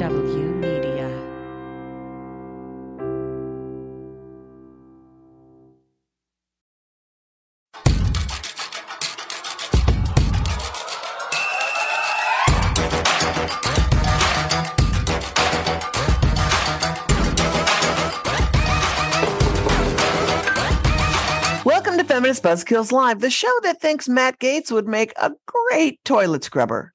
W Media. Welcome to Feminist Buzzkills Live, the show that thinks Matt Gaetz would make a great toilet scrubber.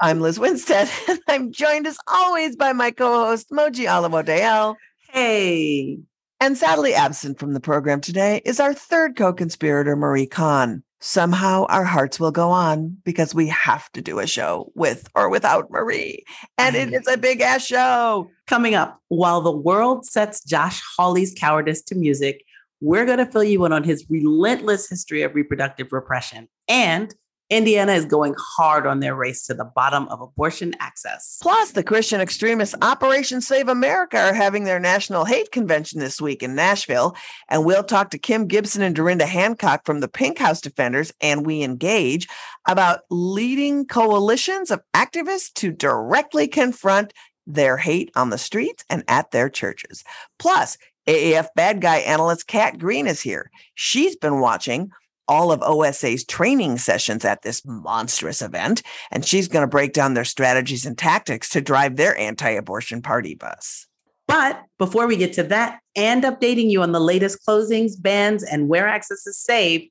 I'm Liz Winstead, and I'm joined as always by my co-host Moji Alamo Hey. And sadly absent from the program today is our third co-conspirator, Marie Kahn. Somehow our hearts will go on because we have to do a show with or without Marie. And it is a big ass show. Coming up, while the world sets Josh Hawley's cowardice to music, we're going to fill you in on his relentless history of reproductive repression. And Indiana is going hard on their race to the bottom of abortion access. Plus, the Christian extremists Operation Save America are having their national hate convention this week in Nashville. And we'll talk to Kim Gibson and Derenda Hancock from the Pink House Defenders and We Engage about leading coalitions of activists to directly confront their hate on the streets and at their churches. Plus, AAF bad guy analyst Kat Green is here. She's been watching all of OSA's training sessions at this monstrous event, and she's going to break down their strategies and tactics to drive their anti abortion party bus. But before we get to that and updating you on the latest closings, bans, and where access is saved,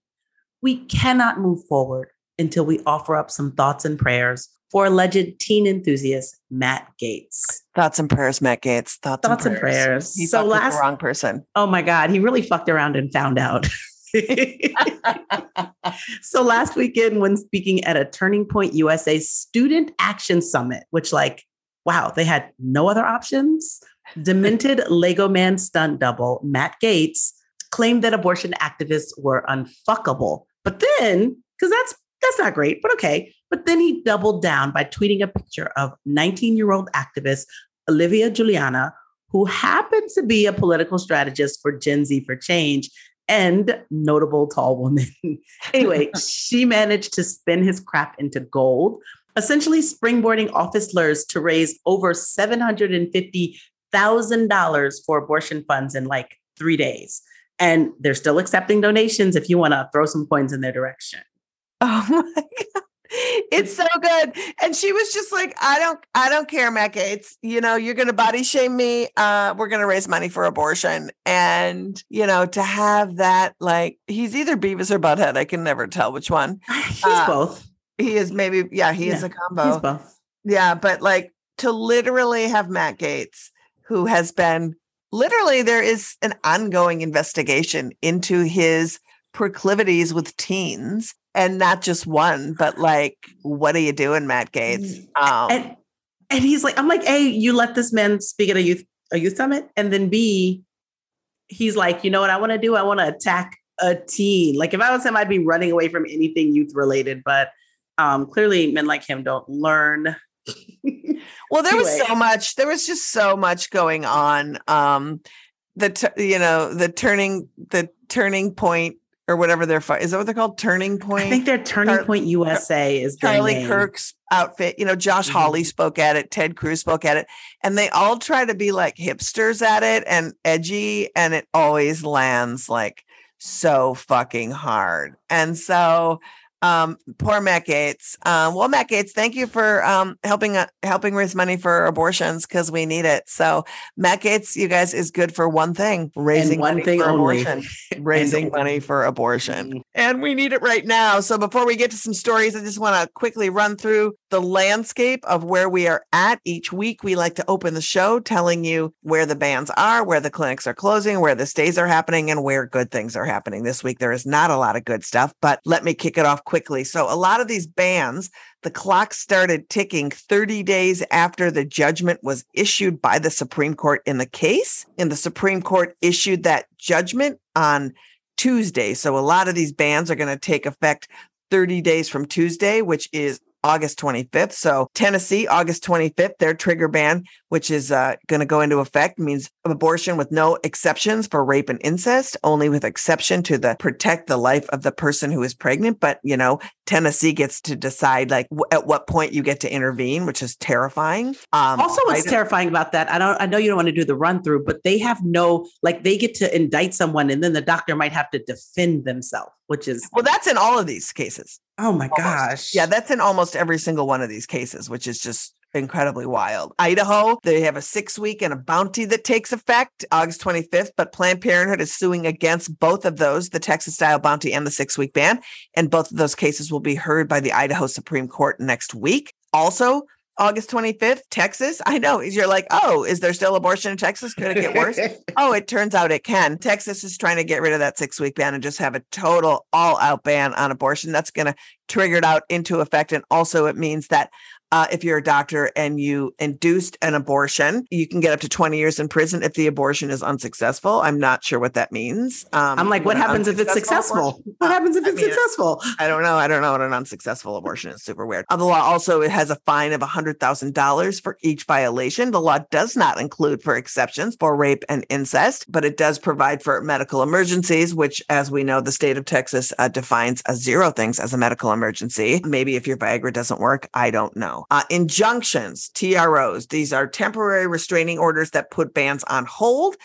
we cannot move forward until we offer up some thoughts and prayers for alleged teen enthusiast Matt Gaetz. Thoughts and prayers, Matt Gaetz. Thoughts, Thoughts and and prayers. prayers. He So last- the wrong person. Oh my God, he really fucked around and found out. so last weekend, when speaking at a Turning Point USA Student Action Summit, which, like, wow, they had no other options. Demented Lego Man stunt double Matt Gaetz claimed that abortion activists were unfuckable. But then, because that's that's not great, but okay. But then he doubled down by tweeting a picture of 19-year-old activist Olivia Julianna, who happens to be a political strategist for Gen Z for Change and notable tall woman. anyway, she managed to spin his crap into gold, essentially springboarding office slurs to raise over $750,000 for abortion funds in like three days. And they're still accepting donations if you want to throw some coins in their direction. Oh my god. It's so good. And she was just like, I don't, I don't care, Matt Gaetz. You know, you're gonna body shame me. Uh, we're gonna raise money for abortion. And, you know, to have that, like, he's either Beavis or Butthead. I can never tell which one. He's Uh, both. He is maybe, yeah, he is a combo. He's both. Yeah, but like to literally have Matt Gaetz, who has been literally there is an ongoing investigation into his proclivities with teens and not just one, but like, what are you doing, Matt Gaetz? Um, and and he's like, I'm like, A, you let this man speak at a youth a youth summit, and then B, he's like, you know what I want to do? I want to attack a teen. Like if I was him, I'd be running away from anything youth related. But um, clearly, men like him don't learn. well, there was so much, there was just so much going on. Um, the t- you know the turning the turning point or whatever they're is that what they're called turning point I think their Turning Char- Point USA is Charlie name. Kirk's outfit. You know, Josh Mhm. Hawley spoke at it, Ted Cruz spoke at it, and they all try to be like hipsters at it and edgy, and it always lands like so fucking hard. And so, um, poor Matt Gaetz. Um, well, Matt Gaetz, thank you for um helping uh, helping raise money for abortions because we need it. So, Matt Gaetz, you guys is good for one thing: raising one money thing for only. abortion, raising money for abortion Mhm. and we need it right now. So before we get to some stories, I just want to quickly run through the landscape of where we are at each week. We like to open the show telling you where the bands are, where the clinics are closing, where the stays are happening, and where good things are happening. This week there is not a lot of good stuff, but let me kick it off quickly. So a lot of these bans, the clock started ticking 30 days after the judgment was issued by the Supreme Court in the case. And the Supreme Court issued that judgment on Tuesday. So a lot of these bans are going to take effect 30 days from Tuesday, which is August 25th. So Tennessee, August 25th, their trigger ban, which is uh, going to go into effect, means abortion with no exceptions for rape and incest, only with exception to the protect the life of the person who is pregnant. But, you know, Tennessee gets to decide like w- at what point you get to intervene, which is terrifying. Um, also, what's terrifying about that, I don't, I know you don't want to do the run through, but they have no, like they get to indict someone and then the doctor might have to defend themselves, which is. Well, that's in all of these cases. Oh my almost. gosh. Yeah, that's in almost every single one of these cases, which is just incredibly wild. Idaho, they have a six week and a bounty that takes effect August 25th, but Planned Parenthood is suing against both of those, the Texas style bounty and the six week ban. And both of those cases will be heard by the Idaho Supreme Court next week. Also, August 25th, Texas. I know. You're like, oh, is there still abortion in Texas? Could it get worse? oh, it turns out it can. Texas is trying to get rid of that six week ban and just have a total all out ban on abortion. That's going to trigger it out into effect. And also, it means that uh, if you're a doctor and you induced an abortion, you can get up to 20 years in prison if the abortion is unsuccessful. I'm not sure what that means. Um, I'm like, what happens if it's successful? Abortion? What happens if I it's mean, successful? I don't know. I don't know what an unsuccessful abortion is. Super weird. Uh, the law also it has a fine of $100,000 for each violation. The law does not include for exceptions for rape and incest, but it does provide for medical emergencies, which, as we know, the state of Texas uh, defines as zero things as a medical emergency. Maybe if your Viagra doesn't work, I don't know. Uh, injunctions, TROs, these are temporary restraining orders that put bans on hold.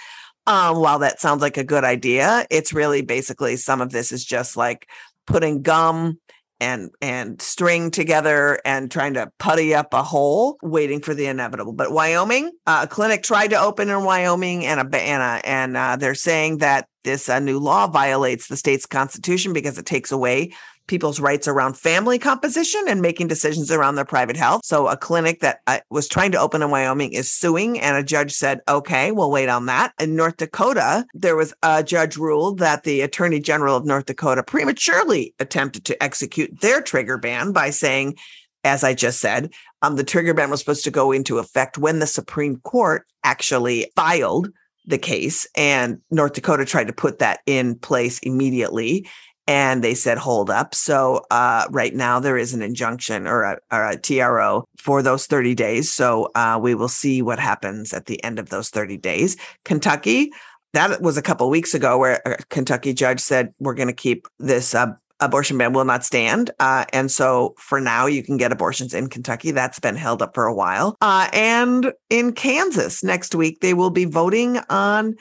Um, while that sounds like a good idea, it's really basically some of this is just like putting gum and and string together and trying to putty up a hole, waiting for the inevitable. But Wyoming, uh, a clinic tried to open in Wyoming, and a and, and uh, they're saying that this uh, new law violates the state's constitution because it takes away people's rights around family composition and making decisions around their private health. So a clinic that uh, was trying to open in Wyoming is suing and a judge said, "Okay, we'll wait on that." In North Dakota, there was a judge ruled that the Attorney General of North Dakota prematurely attempted to execute their trigger ban by saying as I just said, um, the trigger ban was supposed to go into effect when the Supreme Court actually filed the case. And North Dakota tried to put that in place immediately and they said hold up. So uh, right now there is an injunction or a, or a tro for those 30 days. So uh, we will see what happens at the end of those 30 days. Kentucky that was a couple weeks ago where a kentucky judge said we're going to keep this uh, abortion ban will not stand. Uh, and so for now you can get abortions in kentucky. That's been held up for a while. Uh, and in kansas next week they will be voting on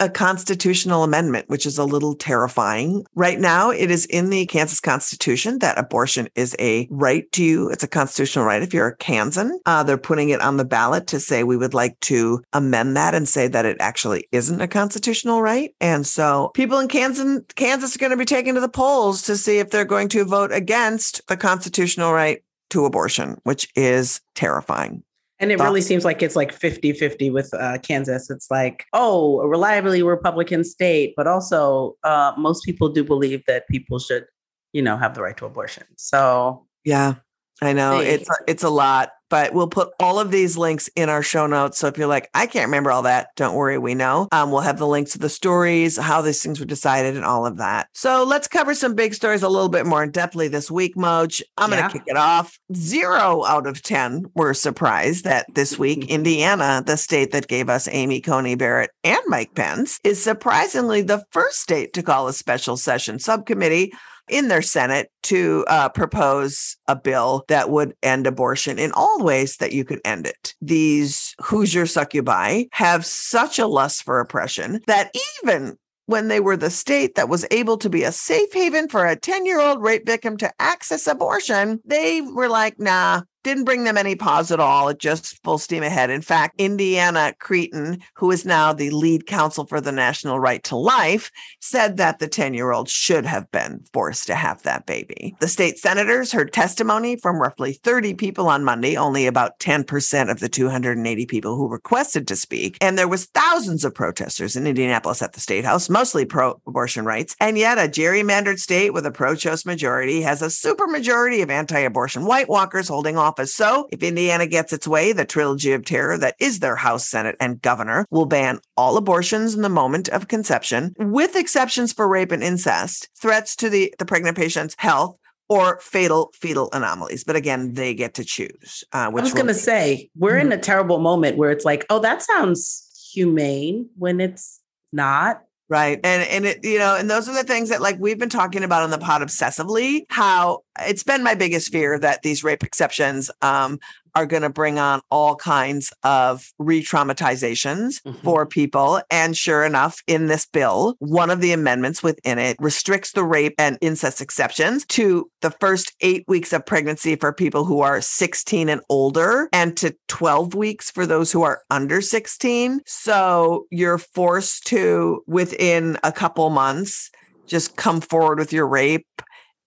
a constitutional amendment, which is a little terrifying. Right now, it is in the Kansas Constitution that abortion is a right to you. It's a constitutional right if you're a Kansan. Uh, they're putting it on the ballot to say we would like to amend that and say that it actually isn't a constitutional right. And so people in Kansas, Kansas are going to be taken to the polls to see if they're going to vote against the constitutional right to abortion, which is terrifying. And it really seems like it's like 50 50 with uh, Kansas. It's like, oh, a reliably Republican state, but also uh, most people do believe that people should, you know, have the right to abortion. So, yeah, I know see. it's it's a lot but we'll put all of these links in our show notes. So if you're like, I can't remember all that, don't worry, we know. Um, we'll have the links to the stories, how these things were decided, and all of that. So let's cover some big stories a little bit more in depthly this week, Moj. I'm yeah. going to kick it off. Zero out of 10 were surprised that this week, Indiana, the state that gave us Amy Coney Barrett and Mike Pence, is surprisingly the first state to call a special session subcommittee in their Senate to uh, propose a bill that would end abortion in all ways that you could end it. These Hoosier succubi have such a lust for oppression that even when they were the state that was able to be a safe haven for a 10 year old rape victim to access abortion, they were like, nah, didn't bring them any pause at all. It just full steam ahead. In fact, Indiana Creighton, who is now the lead counsel for the National Right to Life, said that the 10 year old should have been forced to have that baby. The state senators heard testimony from roughly 30 people on Monday, only about 10% of the 280 people who requested to speak. And there was thousands of protesters in Indianapolis at the state house, mostly pro abortion rights. And yet a gerrymandered state with a pro-choice majority has a supermajority of anti-abortion white walkers holding off office. So if Indiana gets its way, the trilogy of terror that is their House, Senate, and governor will ban all abortions in the moment of conception, with exceptions for rape and incest, threats to the, the pregnant patient's health, or fatal fetal anomalies. But again, they get to choose. Uh, which I was going to say, we're mm-hmm. in a terrible moment where it's like, oh, that sounds humane when it's not. Right. And and it, you know, and those are the things that like we've been talking about on the pod obsessively, how it's been my biggest fear that these rape exceptions um are going to bring on all kinds of re traumatizations mm-hmm. for people. And sure enough, in this bill, one of the amendments within it restricts the rape and incest exceptions to the first eight weeks of pregnancy for people who are 16 and older and to 12 weeks for those who are under 16. So you're forced to, within a couple months, just come forward with your rape.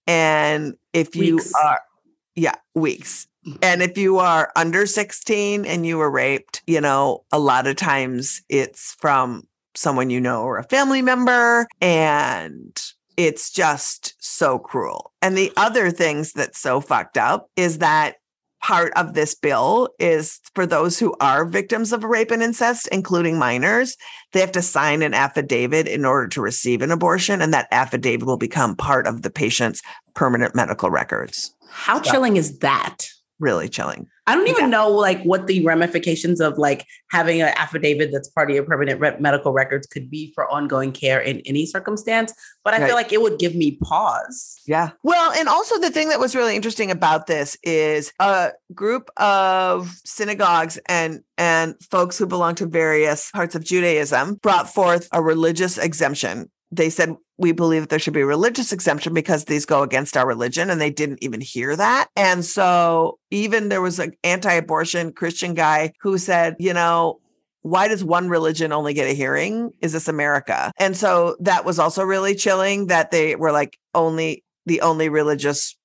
And if you weeks. are, yeah, weeks and if you are under 16 and you were raped, you know, a lot of times it's from someone you know or a family member. And it's just so cruel. And the other things that's so fucked up is that part of this bill is for those who are victims of rape and incest, including minors, they have to sign an affidavit in order to receive an abortion. And that affidavit will become part of the patient's permanent medical records. How chilling is that? Really chilling. I don't even yeah. know like what the ramifications of like having an affidavit that's part of your permanent re- medical records could be for ongoing care in any circumstance, but I right. feel like it would give me pause. Yeah. Well, and also the thing that was really interesting about this is a group of synagogues and and folks who belong to various parts of Judaism brought forth a religious exemption they said we believe there should be religious exemption because these go against our religion and they didn't even hear that. And so even there was an anti-abortion christian guy who said you know why does one religion only get a hearing? Is this america? And so that was also really chilling that they were like only the only religious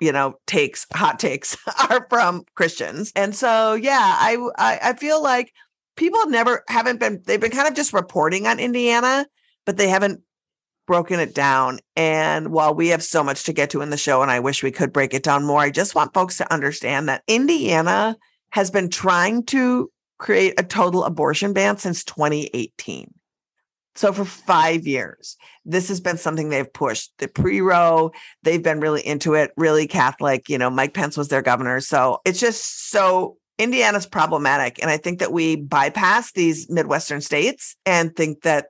you know takes hot takes are from christians. And so yeah I, I i feel like people never haven't been they've been kind of just reporting on indiana but they haven't broken it down. And while we have so much to get to in the show, and I wish we could break it down more, I just want folks to understand that Indiana has been trying to create a total abortion ban since 2018. So for five years, this has been something they've pushed. The pre-Roe, they've been really into it, really Catholic. You know, Mike Pence was their governor. So it's just so Indiana's problematic. And I think that we bypass these Midwestern states and think that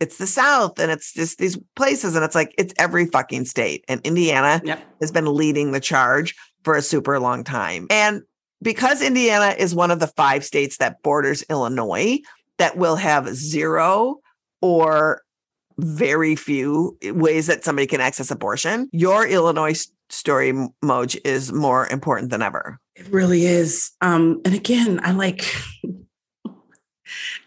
it's the South and it's just these places. And it's like, it's every fucking state. And Indiana yep. has been leading the charge for a super long time. And because Indiana is one of the five states that borders Illinois, that will have zero or very few ways that somebody can access abortion, your Illinois story, Moj, is more important than ever. It really is. Um, and again, I like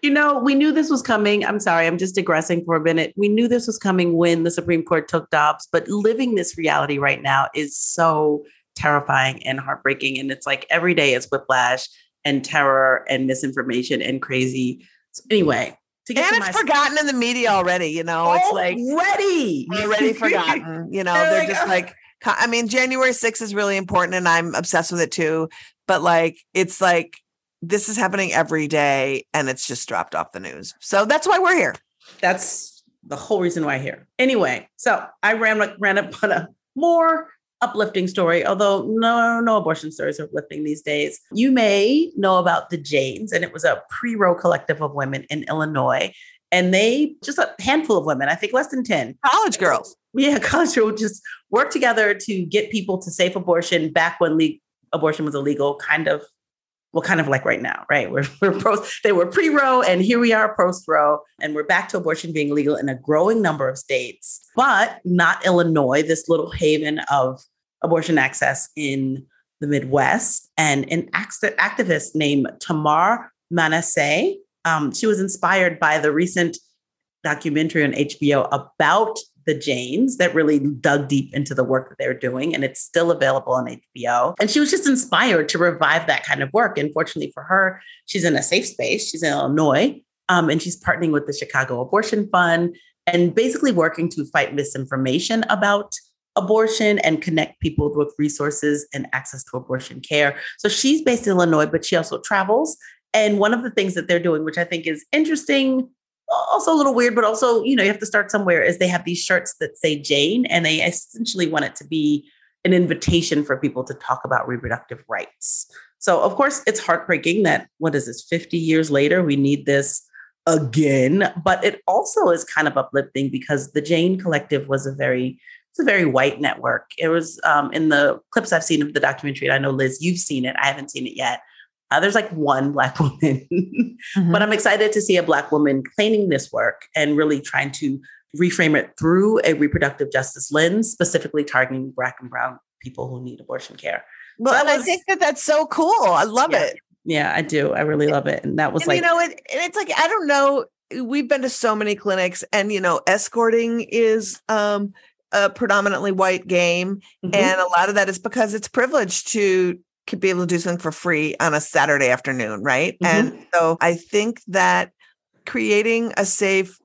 you know, we knew this was coming. I'm sorry, I'm just digressing for a minute. We knew this was coming when the Supreme Court took Dobbs, but living this reality right now is so terrifying and heartbreaking. And it's like every day is whiplash and terror and misinformation and crazy. So anyway, and it's my... forgotten in the media already. You know, it's like ready, already forgotten. You know, oh they're, they're just like, I mean, January 6th is really important, and I'm obsessed with it too. But like, it's like this is happening every day and it's just dropped off the news. So that's why we're here. That's the whole reason why I'm here. Anyway, so I ran ran up on a more uplifting story, although no no abortion stories are uplifting these days. You may know about the Janes, and it was a pre-Roe collective of women in Illinois. And they just a handful of women, I think less than 10. College girls. Yeah, college girls just work together to get people to safe abortion back when le- abortion was illegal, kind of well, kind of like right now, right? We're, we're post, they were pre-Roe and here we are post-Roe and we're back to abortion being legal in a growing number of states, but not Illinois, this little haven of abortion access in the Midwest. And an activist named Tamar Manasseh, um, she was inspired by the recent documentary on HBO about the Janes that really dug deep into the work that they're doing, and it's still available on HBO. And she was just inspired to revive that kind of work. And fortunately for her, she's in a safe space. She's in Illinois, um, and she's partnering with the Chicago Abortion Fund and basically working to fight misinformation about abortion and connect people with resources and access to abortion care. So she's based in Illinois, but she also travels. And one of the things that they're doing, which I think is interesting also a little weird, but also, you know, you have to start somewhere. Is they have these shirts that say Jane, and they essentially want it to be an invitation for people to talk about reproductive rights. So, of course, it's heartbreaking that what is this, 50 years later, we need this again, but it also is kind of uplifting because the Jane Collective was a very it's a very white network. It was um, in the clips I've seen of the documentary. I know Liz, you've seen it. I haven't seen it yet. Uh, there's like one black woman, mm-hmm. but I'm excited to see a black woman claiming this work and really trying to reframe it through a reproductive justice lens, specifically targeting black and brown people who need abortion care. Well, so and was, I think that that's so cool. I love yeah, it. Yeah, I do. I really love it. And that was and like, you know, it, and it's like, I don't know. We've been to so many clinics and, you know, escorting is, um, a predominantly white game. Mm-hmm. And a lot of that is because it's privileged to be able to do something for free on a Saturday afternoon, right? Mm-hmm. And so I think that creating a safe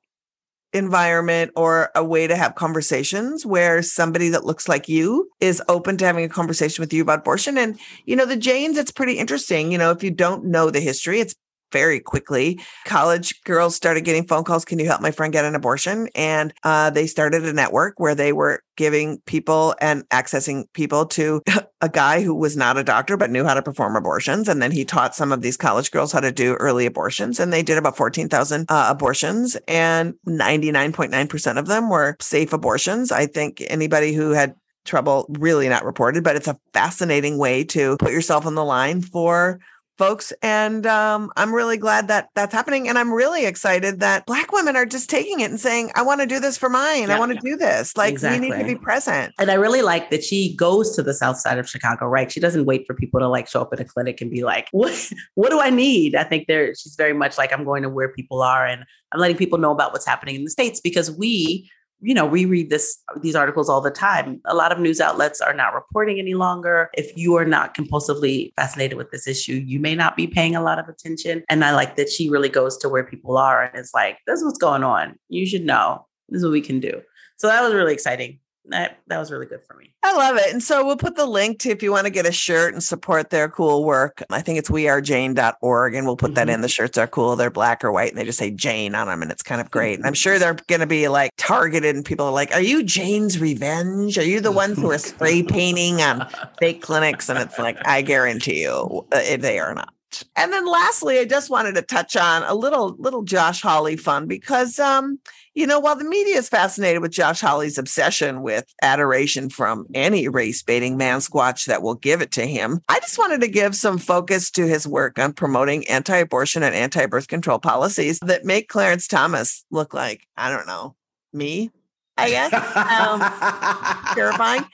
environment or a way to have conversations where somebody that looks like you is open to having a conversation with you about abortion. And, you know, the Janes, it's pretty interesting. You know, if you don't know the history, it's very quickly. College girls started getting phone calls. Can you help my friend get an abortion? And uh, they started a network where they were giving people and accessing people to a guy who was not a doctor but knew how to perform abortions. And then he taught some of these college girls how to do early abortions. And they did about 14,000 uh, abortions, and 99.9% of them were safe abortions. I think anybody who had trouble really not reported, but it's a fascinating way to put yourself on the line for folks and um, i'm really glad that that's happening and i'm really excited that black women are just taking it and saying i want to do this for mine. Yeah. i want to do this. Like exactly. we need to be present. And i really like that she goes to the south side of chicago right? She doesn't wait for people to like show up at a clinic and be like what what do i need? I think there she's very much like i'm going to where people are and i'm letting people know about what's happening in the states because we you know, we read this these articles all the time. A lot of news outlets are not reporting any longer. If you are not compulsively fascinated with this issue, you may not be paying a lot of attention. And I like that she really goes to where people are and is like, this is what's going on. You should know. This is what we can do. So that was really exciting that that was really good for me. I love it. And so we'll put the link to if you want to get a shirt and support their cool work. I think it's wearejane.org and we'll put mm-hmm. that in. The shirts are cool. They're black or white and they just say Jane on them and it's kind of great. And I'm sure they're going to be like targeted and people are like, "Are you Jane's revenge? Are you the ones who are spray painting on fake clinics?" And it's like, I guarantee you uh, they are not. And then lastly, I just wanted to touch on a little little Josh Hawley fun because um, you know, while the media is fascinated with Josh Hawley's obsession with adoration from any race baiting man squatch that will give it to him, I just wanted to give some focus to his work on promoting anti abortion and anti birth control policies that make Clarence Thomas look like, I don't know, me, I guess. Um, terrifying.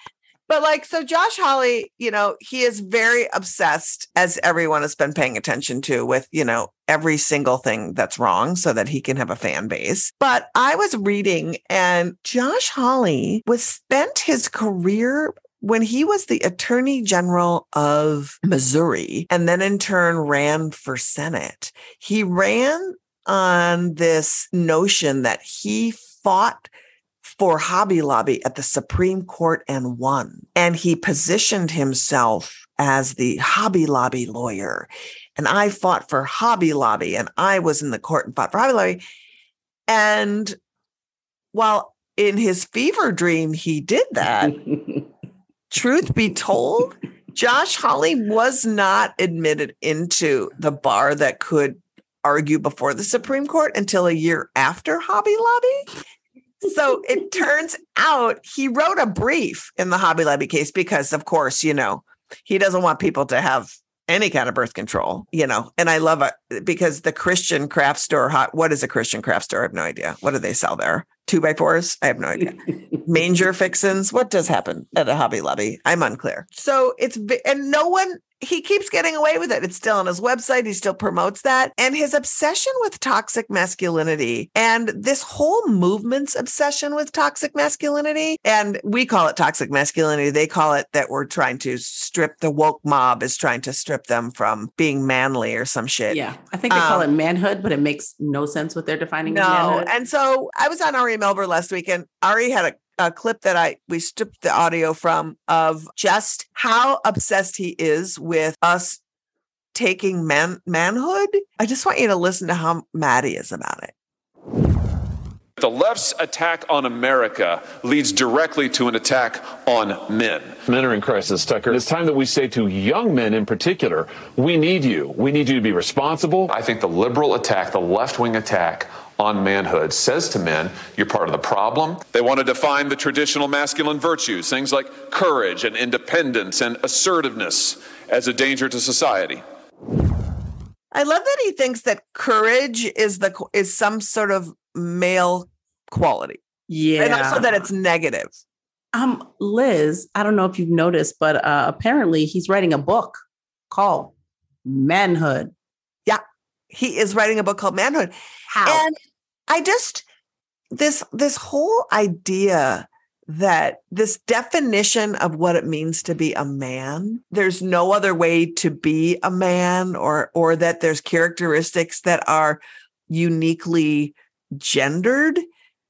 But like, so Josh Hawley, you know, he is very obsessed, as everyone has been paying attention to, with, you know, every single thing that's wrong so that he can have a fan base. But I was reading, and Josh Hawley was spent his career when he was the attorney general of Missouri and then in turn ran for Senate, he ran on this notion that he fought for Hobby Lobby at the Supreme Court and won. And he positioned himself as the Hobby Lobby lawyer. And I fought for Hobby Lobby and I was in the court and fought for Hobby Lobby. And while in his fever dream he did that, truth be told, Josh Hawley was not admitted into the bar that could argue before the Supreme Court until a year after Hobby Lobby so it turns out he wrote a brief in the Hobby Lobby case because, of course, you know, he doesn't want people to have any kind of birth control, you know. And I love it because the Christian craft store, what is a Christian craft store? I have no idea. What do they sell there? Two by fours? I have no idea. Manger fixins? What does happen at a Hobby Lobby? I'm unclear. So it's, and no one he keeps getting away with it. It's still on his website. He still promotes that. And his obsession with toxic masculinity and this whole movement's obsession with toxic masculinity. And we call it toxic masculinity. They call it that we're trying to strip the woke mob is trying to strip them from being manly or some shit. Yeah. I think they um, call it manhood, but it makes no sense what they're defining no. And so I was on Ari Melber last week and Ari had a a clip that I we stripped the audio from of just how obsessed he is with us taking man manhood. I just want you to listen to how mad he is about it. The left's attack on America leads directly to an attack on men. Men are in crisis, Tucker. It's time that we say to young men in particular, we need you. We need you to be responsible. I think the liberal attack, the left wing attack on manhood says to men, you're part of the problem. They want to define the traditional masculine virtues, things like courage and independence and assertiveness, as a danger to society. I love that he thinks that courage is the is some sort of male quality. Yeah. And also that it's negative. Um, Liz, I don't know if you've noticed, but uh, apparently he's writing a book called Manhood. Yeah. He is writing a book called Manhood. How? And I just this this whole idea that this definition of what it means to be a man there's no other way to be a man or or that there's characteristics that are uniquely gendered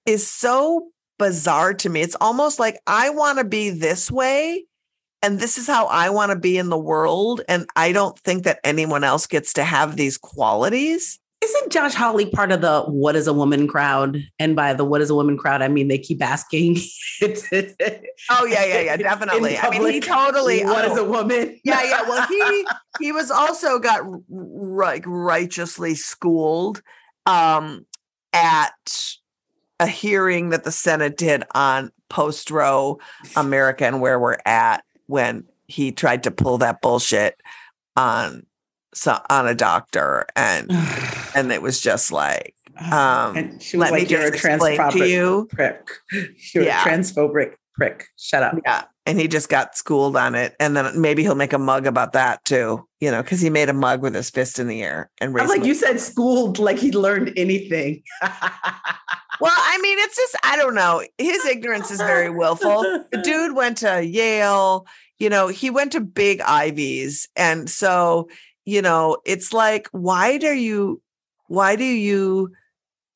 is so bizarre to me. It's almost like i want to be this way and this is how i want to be in the world and i don't think that anyone else gets to have these qualities isn't Josh Hawley part of the what is a woman crowd? And by the what is a woman crowd, I mean they keep asking. oh yeah, yeah, yeah, definitely. I mean, he totally. What oh, is a woman? yeah, yeah. Well, he he was also got like righteously schooled um, at a hearing that the Senate did on post Roe America and where we're at when he tried to pull that bullshit on so on a doctor and and it was just like um and she was let me like, "You're a just explain to transphobic you." prick. You're Yeah. a transphobic prick. Shut up." yeah and he just got schooled on it and then maybe he'll make a mug about that too you know because he made a mug with his fist in the air and I'm like, you said schooled like he learned anything. well i mean it's just i don't know his ignorance is very willful the dude went to yale you know he went to big ivies and so you know it's like why do you why do you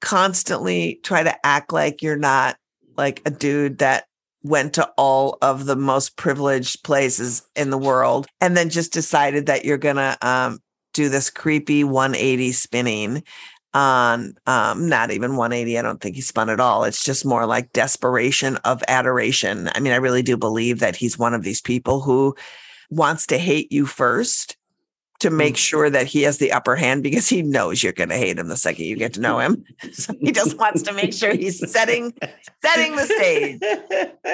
constantly try to act like you're not like a dude that went to all of the most privileged places in the world and then just decided that you're gonna um, do this creepy 180 spinning on um not even 180 i don't think he spun at all. It's just more like desperation of adoration. I mean i really do believe that he's one of these people who wants to hate you first to make sure that he has the upper hand because he knows you're going to hate him the second you get to know him so he just wants to make sure he's setting setting the stage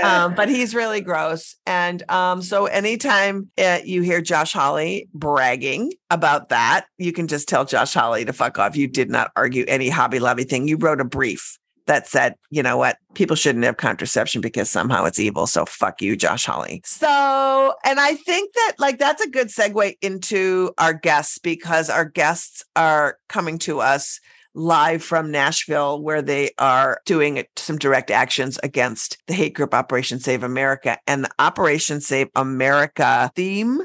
um, but he's really gross. And um, so anytime uh, you hear Josh Hawley bragging about that, you can just tell Josh Hawley to fuck off. You did not argue any Hobby Lobby thing. You wrote a brief that said, you know what, people shouldn't have contraception because somehow it's evil. So fuck you, Josh Hawley. So, and I think that like that's a good segue into our guests because our guests are coming to us live from Nashville, where they are doing some direct actions against the hate group Operation Save America. And the Operation Save America theme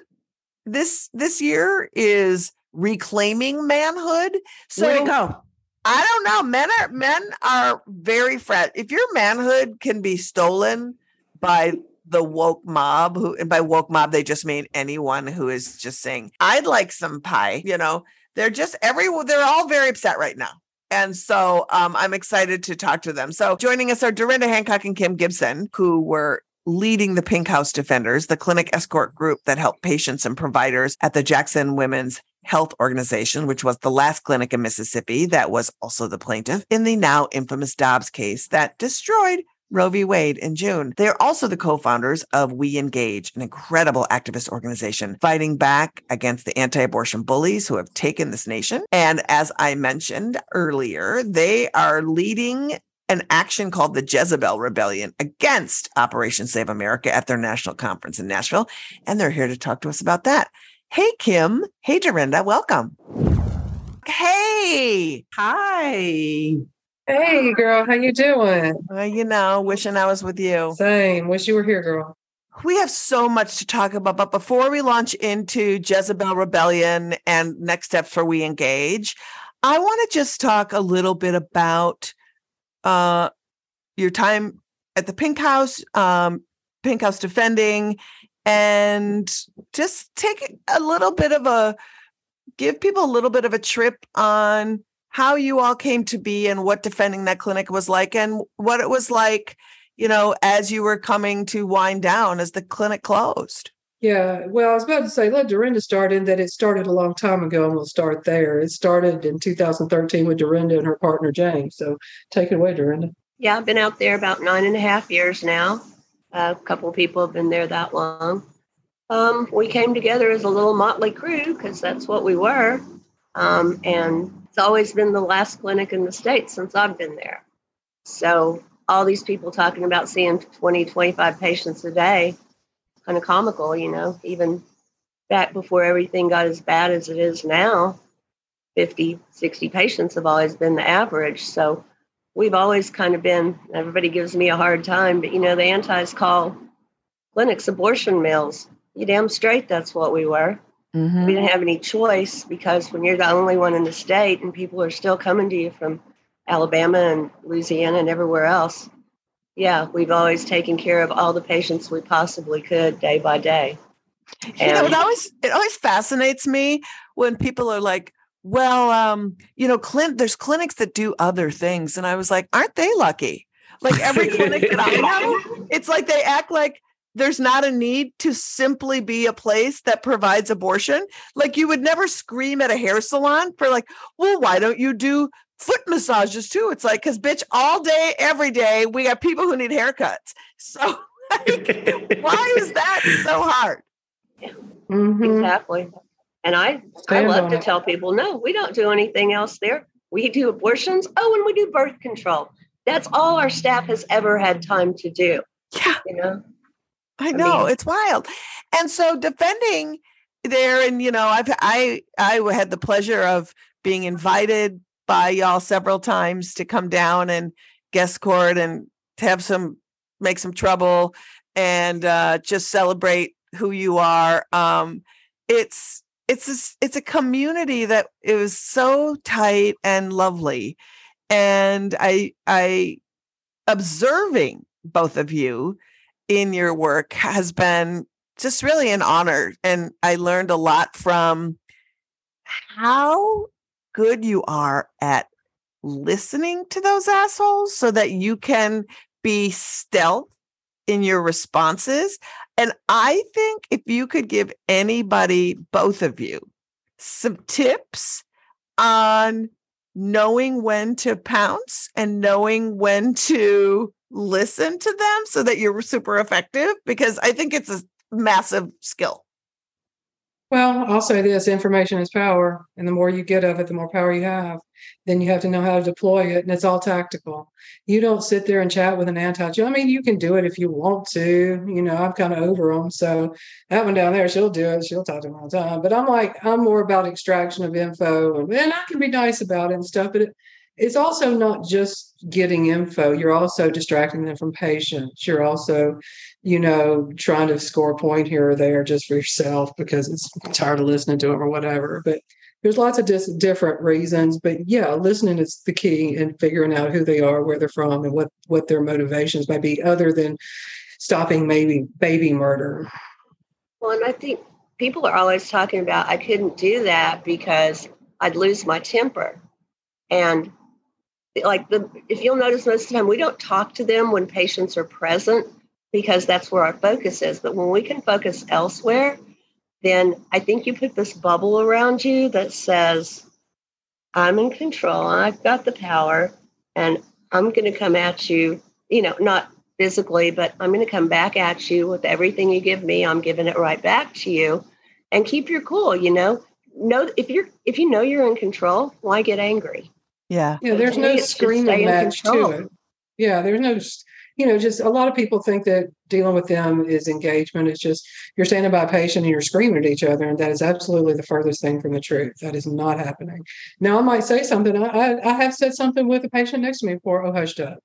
this this year is reclaiming manhood. So Where'd it go? I don't know. Men are men are very fret. If your manhood can be stolen by the woke mob, who and by woke mob they just mean anyone who is just saying, "I'd like some pie," you know, they're just every they're all very upset right now. And so um, I'm excited to talk to them. So joining us are Derenda Hancock and Kim Gibson, who were leading the Pink House Defenders, the clinic escort group that helped patients and providers at the Jackson Women's Health Organization, which was the last clinic in Mississippi that was also the plaintiff in the now infamous Dobbs case that destroyed Roe v. Wade in June. They are also the co-founders of We Engage, an incredible activist organization fighting back against the anti-abortion bullies who have taken this nation. And as I mentioned earlier, they are leading an action called the Jezebel Rebellion against Operation Save America at their national conference in Nashville. And they're here to talk to us about that. Hey, Kim. Hey, Derenda. Welcome. Hey. Hi. Hey, girl, how you doing? Uh, you know, wishing I was with you. Same. Wish you were here, girl. We have so much to talk about, but before we launch into Jezebel Rebellion and next steps for We Engage, I want to just talk a little bit about uh, your time at the Pink House, um, Pink House defending, and just take a little bit of a give people a little bit of a trip on how you all came to be and what defending that clinic was like and what it was like, you know, as you were coming to wind down as the clinic closed. Yeah, well, I was about to say, let Derenda start in that it started a long time ago, and we'll start there. It started in 2013 with Derenda and her partner James. So take it away, Derenda. Yeah, I've been out there about nine and a half years now. A couple people have been there that long. Um, we came together as a little motley crew because that's what we were. Um, and it's always been the last clinic in the state since I've been there. So all these people talking about seeing 20, 25 patients a day, kind of comical, you know, even back before everything got as bad as it is now, 50, 60 patients have always been the average. So we've always kind of been, everybody gives me a hard time, but you know, the antis call clinics abortion mills. You damn straight that's what we were. Mm-hmm. We didn't have any choice because when you're the only one in the state and people are still coming to you from Alabama and Louisiana and everywhere else, yeah, we've always taken care of all the patients we possibly could day by day. you know, it always it always fascinates me when people are like, "Well, um, you know, clin- there's clinics that do other things," and I was like, "Aren't they lucky?" Like every clinic that I know, it's like they act like there's not a need to simply be a place that provides abortion. Like you would never scream at a hair salon for like, "Well, why don't you do?" Foot massages too. It's like, because bitch, all day, every day, we got people who need haircuts. So, like, why is that so hard? Mm-hmm. Exactly. And I, I love to it. tell people, no, we don't do anything else there. We do abortions. Oh, and we do birth control. That's all our staff has ever had time to do. Yeah. You know, I know mean- it's wild. And so defending there, and you know, I've I I had the pleasure of being invited by y'all several times to come down and guest court and to have some make some trouble and uh, just celebrate who you are. Um, it's it's this, it's a community that it was so tight and lovely, and I I observing both of you in your work has been just really an honor. And I learned a lot from how good you are at listening to those assholes so that you can be stealth in your responses. And I think if you could give anybody, both of you, some tips on knowing when to pounce and knowing when to listen to them so that you're super effective because I think it's a massive skill. Well, I'll say this information is power. And the more you get of it, the more power you have. Then you have to know how to deploy it. And it's all tactical. You don't sit there and chat with an anti I mean, you can do it if you want to. You know, I'm kind of over them. So that one down there, she'll do it. She'll talk to them all the time. But I'm like, I'm more about extraction of info. And, and I can be nice about it and stuff. But it, it's also not just getting info. You're also distracting them from patients. You're also you know, trying to score a point here or there just for yourself because it's tired of listening to them or whatever. But there's lots of dis- different reasons. But yeah, listening is the key and figuring out who they are, where they're from, and what what their motivations might be, other than stopping maybe baby murder. well, and I think people are always talking about I couldn't do that because I'd lose my temper. And like the if you'll notice most of the time we don't talk to them when patients are present because that's where our focus is. But when we can focus elsewhere, then I think you put this bubble around you that says, I'm in control, I've got the power, and I'm going to come at you, you know, not physically, but I'm going to come back at you with everything you give me. I'm giving it right back to you. And keep your cool, you know. Know if you're if you know you're in control, why get angry? Yeah. Yeah, there's no me, it's just stay screaming match to it. Yeah, there's no, s- you know, just a lot of people think that dealing with them is engagement. It's just you're standing by a patient and you're screaming at each other, and that is absolutely the furthest thing from the truth. That is not happening. Now, I might say something. I, I, I have said something with a patient next to me before. Oh, hushed up.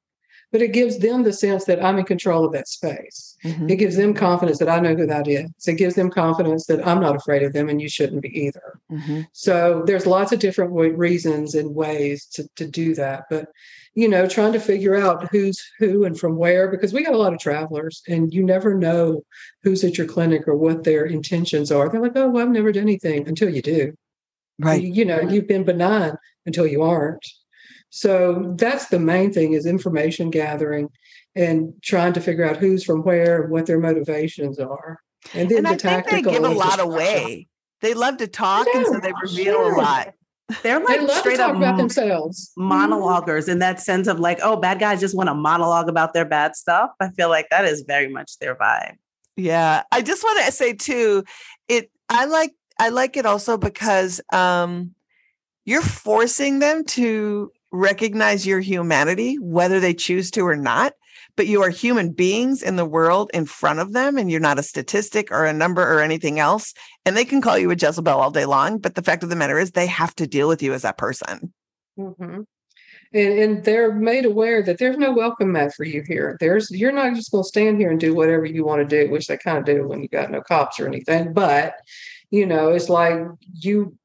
But it gives them the sense that I'm in control of that space. Mhm. It gives them confidence that I know who that is. It gives them confidence that I'm not afraid of them, and you shouldn't be either. Mhm. So there's lots of different reasons and ways to, to do that. But, you know, trying to figure out who's who and from where, because we got a lot of travelers and you never know who's at your clinic or what their intentions are. They're like, oh, well, I've never done anything until you do. Right. You, you know, you've been benign until you aren't. So that's the main thing is information gathering and trying to figure out who's from where and what their motivations are. And then and the I think they tactical give a lot just- away. They love to talk, and so they reveal sure. a lot. They're They like love to straight talk up about themselves. monologuers in that sense of like, oh, bad guys just want to monologue about their bad stuff. I feel like that is very much their vibe. Yeah. I just want to say too, it I like I like it also because um you're forcing them to recognize your humanity, whether they choose to or not. But you are human beings in the world in front of them, and you're not a statistic or a number or anything else. And they can call you a Jezebel all day long. But the fact of the matter is, they have to deal with you as that person. Mhm. And, and they're made aware that there's no welcome mat for you here. There's you're not just going to stand here and do whatever you want to do, which they kind of do when you got no cops or anything. But you know, it's like you.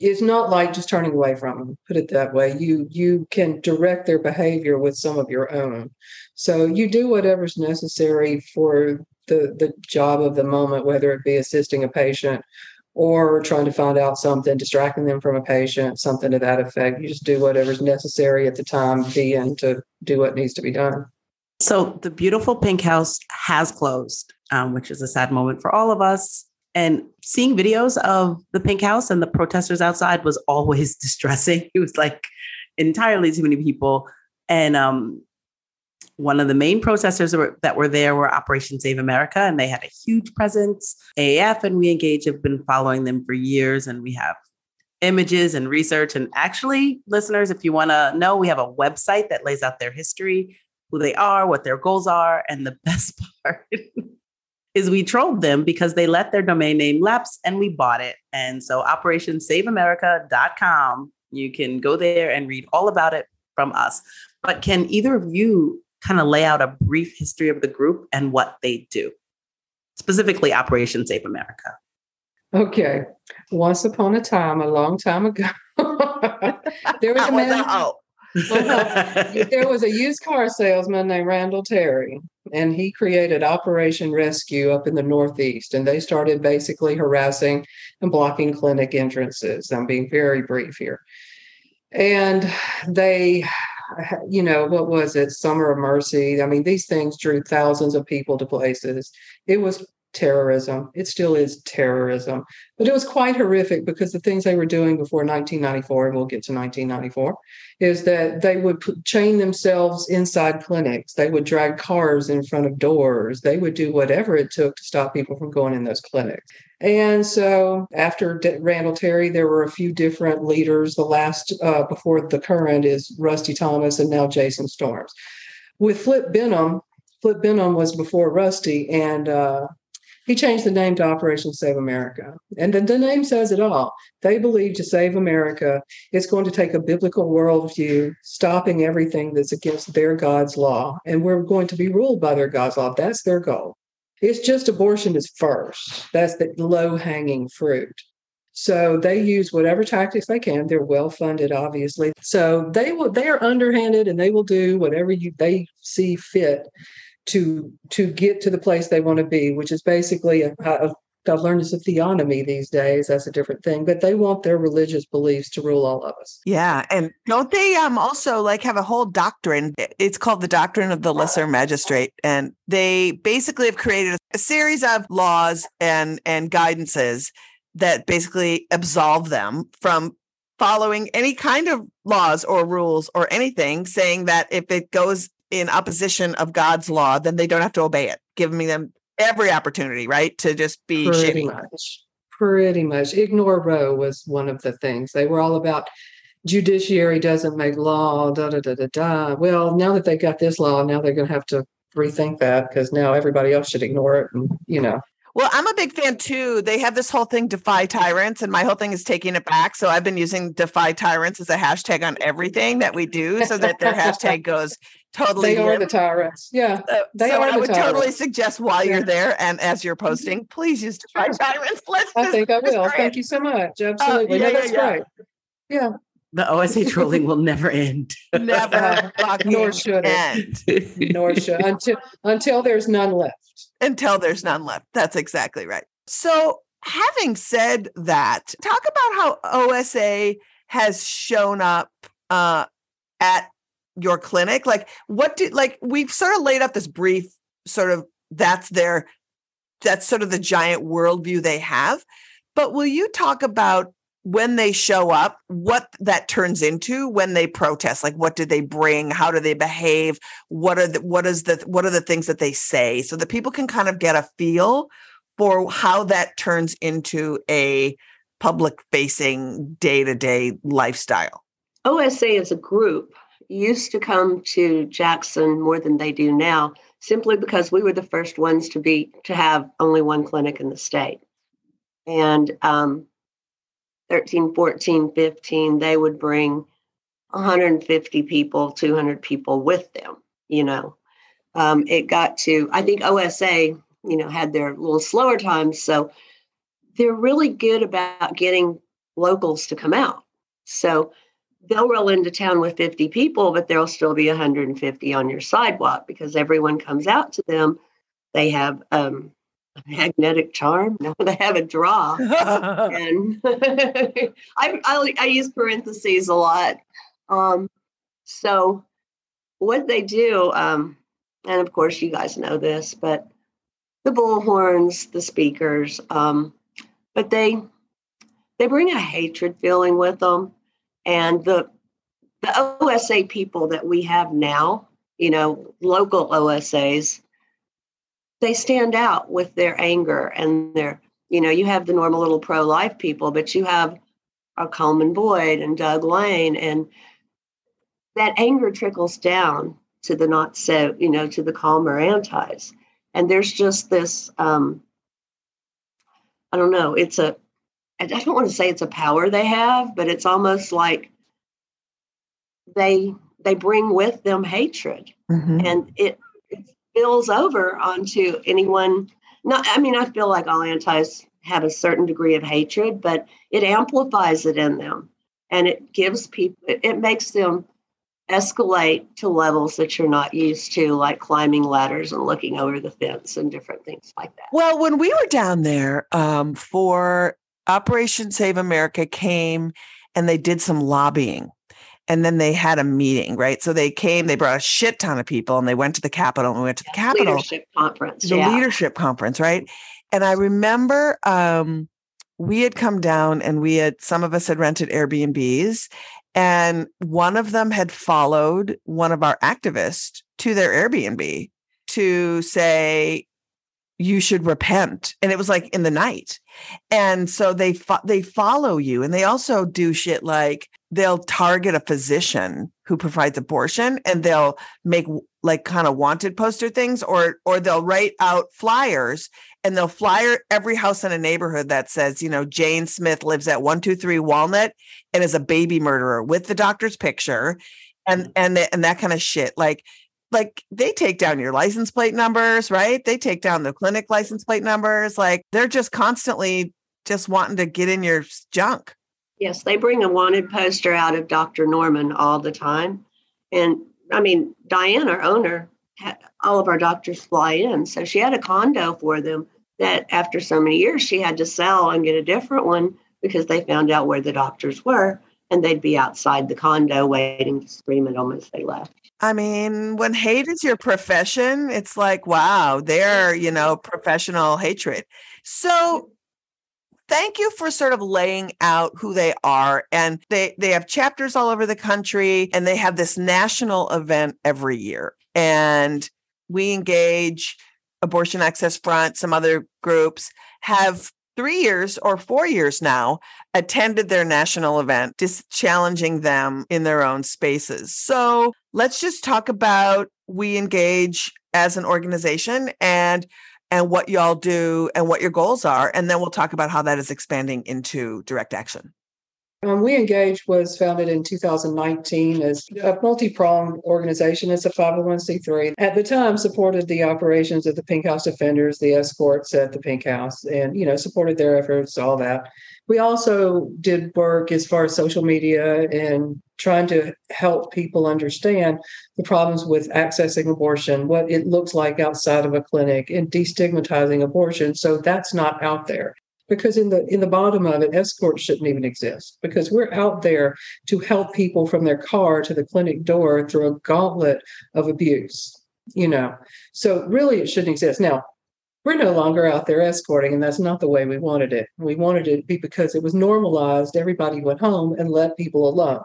It's not like just turning away from them. Put it that way. You you can direct their behavior with some of your own. So you do whatever's necessary for the the job of the moment, whether it be assisting a patient or trying to find out something, distracting them from a patient, something to that effect. You just do whatever's necessary at the time being to do what needs to be done. So the beautiful pink house has closed, um, which is a sad moment for all of us. And seeing videos of the pink house and the protesters outside was always distressing. It was like entirely too many people. And um, one of the main protesters that were, that were there were Operation Save America, and they had a huge presence. AAF and We Engage have been following them for years, and we have images and research. And actually, listeners, if you want to know, we have a website that lays out their history, who they are, what their goals are. And the best part is we trolled them because they let their domain name lapse and we bought it. And so operationsaveamerica.com, you can go there and read all about it from us. But can either of you kind of lay out a brief history of the group and what they do? Specifically, Operation Save America. Okay. Once upon a time, a long time ago, there was a was man. a hoe. there was a used car salesman named Randall Terry, and he created Operation Rescue up in the Northeast. And they started basically harassing and blocking clinic entrances. I'm being very brief here. And they, you know, what was it? Summer of Mercy. I mean, these things drew thousands of people to places. It was terrorism. It still is terrorism. But it was quite horrific because the things they were doing before 1994, and we'll get to 1994, is that they would put, chain themselves inside clinics. They would drag cars in front of doors. They would do whatever it took to stop people from going in those clinics. And so after D- Randall Terry, there were a few different leaders. The last uh, before the current is Rusty Thomas and now Jason Storms. With Flip Benham, Flip Benham was before Rusty, and uh, he changed the name to Operation Save America. And the, the name says it all. They believe to save America, it's going to take a biblical worldview, stopping everything that's against their God's law. And we're going to be ruled by their God's law. That's their goal. It's just abortion is first. That's the low hanging fruit. So they use whatever tactics they can. They're well funded, obviously. So they will they are underhanded and they will do whatever you they see fit to to get to the place they want to be, which is basically a, a I've learned it's a theonomy these days. That's a different thing, but they want their religious beliefs to rule all of us. Yeah, and don't they um also like have a whole doctrine? It's called the doctrine of the lesser magistrate, and they basically have created a series of laws and and guidances that basically absolve them from following any kind of laws or rules or anything, saying that if it goes in opposition of God's law, then they don't have to obey it, giving them every opportunity, right, to just be Pretty shitty. much. Pretty much. Ignore Roe was one of the things. They were all about judiciary doesn't make law, da da da da da. Well, now that they got this law, now they're going to have to rethink that because now everybody else should ignore it. And, you know, Well, I'm a big fan too. They have this whole thing, defy tyrants, and my whole thing is taking it back. So I've been using defy tyrants as a hashtag on everything that we do so that their hashtag goes totally. they are limp. the tyrants. Yeah. Uh, they so are I the would totally suggest while Yeah. you're there and as you're posting, please use defy Sure. tyrants. Let's I think I will. destroy Thank you so much. Absolutely. yeah, no, yeah, that's yeah. great. Yeah. The OSA trolling will never end. Never fucking Nor should it. end Nor should until until there's none left. until there's none left. That's exactly right. So, having said that, talk about how OSA has shown up uh, at your clinic? Like, what did like we've sort of laid out this brief sort of that's their that's sort of the giant worldview they have. But will you talk about when they show up, what that turns into when they protest? Like, what do they bring? How do they behave? What are the what is the what are the things that they say so that people can kind of get a feel for how that turns into a public facing day to day lifestyle? OSA is a group used to come to Jackson more than they do now, simply because we were the first ones to be to have only one clinic in the state. And um, 13, 14, 15, they would bring 150 people, 200 people with them, you know. Um, it got to, I think OSA, you know, had their little slower times. So they're really good about getting locals to come out. So they'll roll into town with 50 people, but there'll still be 150 on your sidewalk because everyone comes out to them. They have um, a magnetic charm. No, they have a draw. and I, I, I, use parentheses a lot. Um, so what they do, um, and of course you guys know this, but the bullhorns, the speakers, um, but they they bring a hatred feeling with them and the the OSA people that we have now, you know, local OSAs, they stand out with their anger and their, you know, you have the normal little pro-life people, but you have a Coleman Boyd and Doug Lane, and that anger trickles down to the not so, you know, to the calmer antis. And there's just this um, I don't know, it's a I don't want to say it's a power they have, but it's almost like they they bring with them hatred, mm-hmm. and it, it spills over onto anyone. Not, I mean, I feel like all antis have a certain degree of hatred, but it amplifies it in them, and it gives people. It makes them escalate to levels that you're not used to, like climbing ladders and looking over the fence and different things like that. Well, when we were down there um, for Operation Save America came and they did some lobbying and then they had a meeting, right? So they came, they brought a shit ton of people and they went to the Capitol and we went to the Capitol. Leadership conference. The yeah. leadership conference, right? And I remember um, we had come down and we had, some of us had rented Airbnbs and one of them had followed one of our activists to their Airbnb to say, you should repent. And it was like in the night. And so they fo- they follow you. And they also do shit like they'll target a physician who provides abortion and they'll make like kind of wanted poster things or or they'll write out flyers and they'll flyer every house in a neighborhood that says you know Jane Smith lives at 123 Walnut and is a baby murderer with the doctor's picture and and and that kind of shit. Like like they take down your license plate numbers, right? They take down the clinic license plate numbers. Like they're just constantly just wanting to get in your junk. Yes, they bring a wanted poster out of Dr. Norman all the time. And I mean, Diane, our owner, had, all of our doctors fly in. So she had a condo for them that after so many years, she had to sell and get a different one because they found out where the doctors were and they'd be outside the condo waiting to scream at them as they left. I mean, when hate is your profession, it's like, wow, they're, you know, professional hatred. So thank you for sort of laying out who they are. And they they have chapters all over the country and they have this national event every year. And we engage Abortion Access Front, some other groups have three years or four years now attended their national event, just challenging them in their own spaces. So let's just talk about we engage as an organization and and what y'all do and what your goals are and then we'll talk about how that is expanding into direct action um, we Engage was founded in 2019 as a multi-pronged organization. It's a 501c3. At the time, supported the operations of the Pink House Defenders, the escorts at the Pink House, and you know supported their efforts, all that. We also did work as far as social media and trying to help people understand the problems with accessing abortion, what it looks like outside of a clinic, and destigmatizing abortion. So that's not out there. because in the in the bottom of it escorts shouldn't even exist because we're out there to help people from their car to the clinic door through a gauntlet of abuse you know so really it shouldn't exist now we're no longer out there escorting and that's not the way we wanted it we wanted it to be because it was normalized everybody went home and let people alone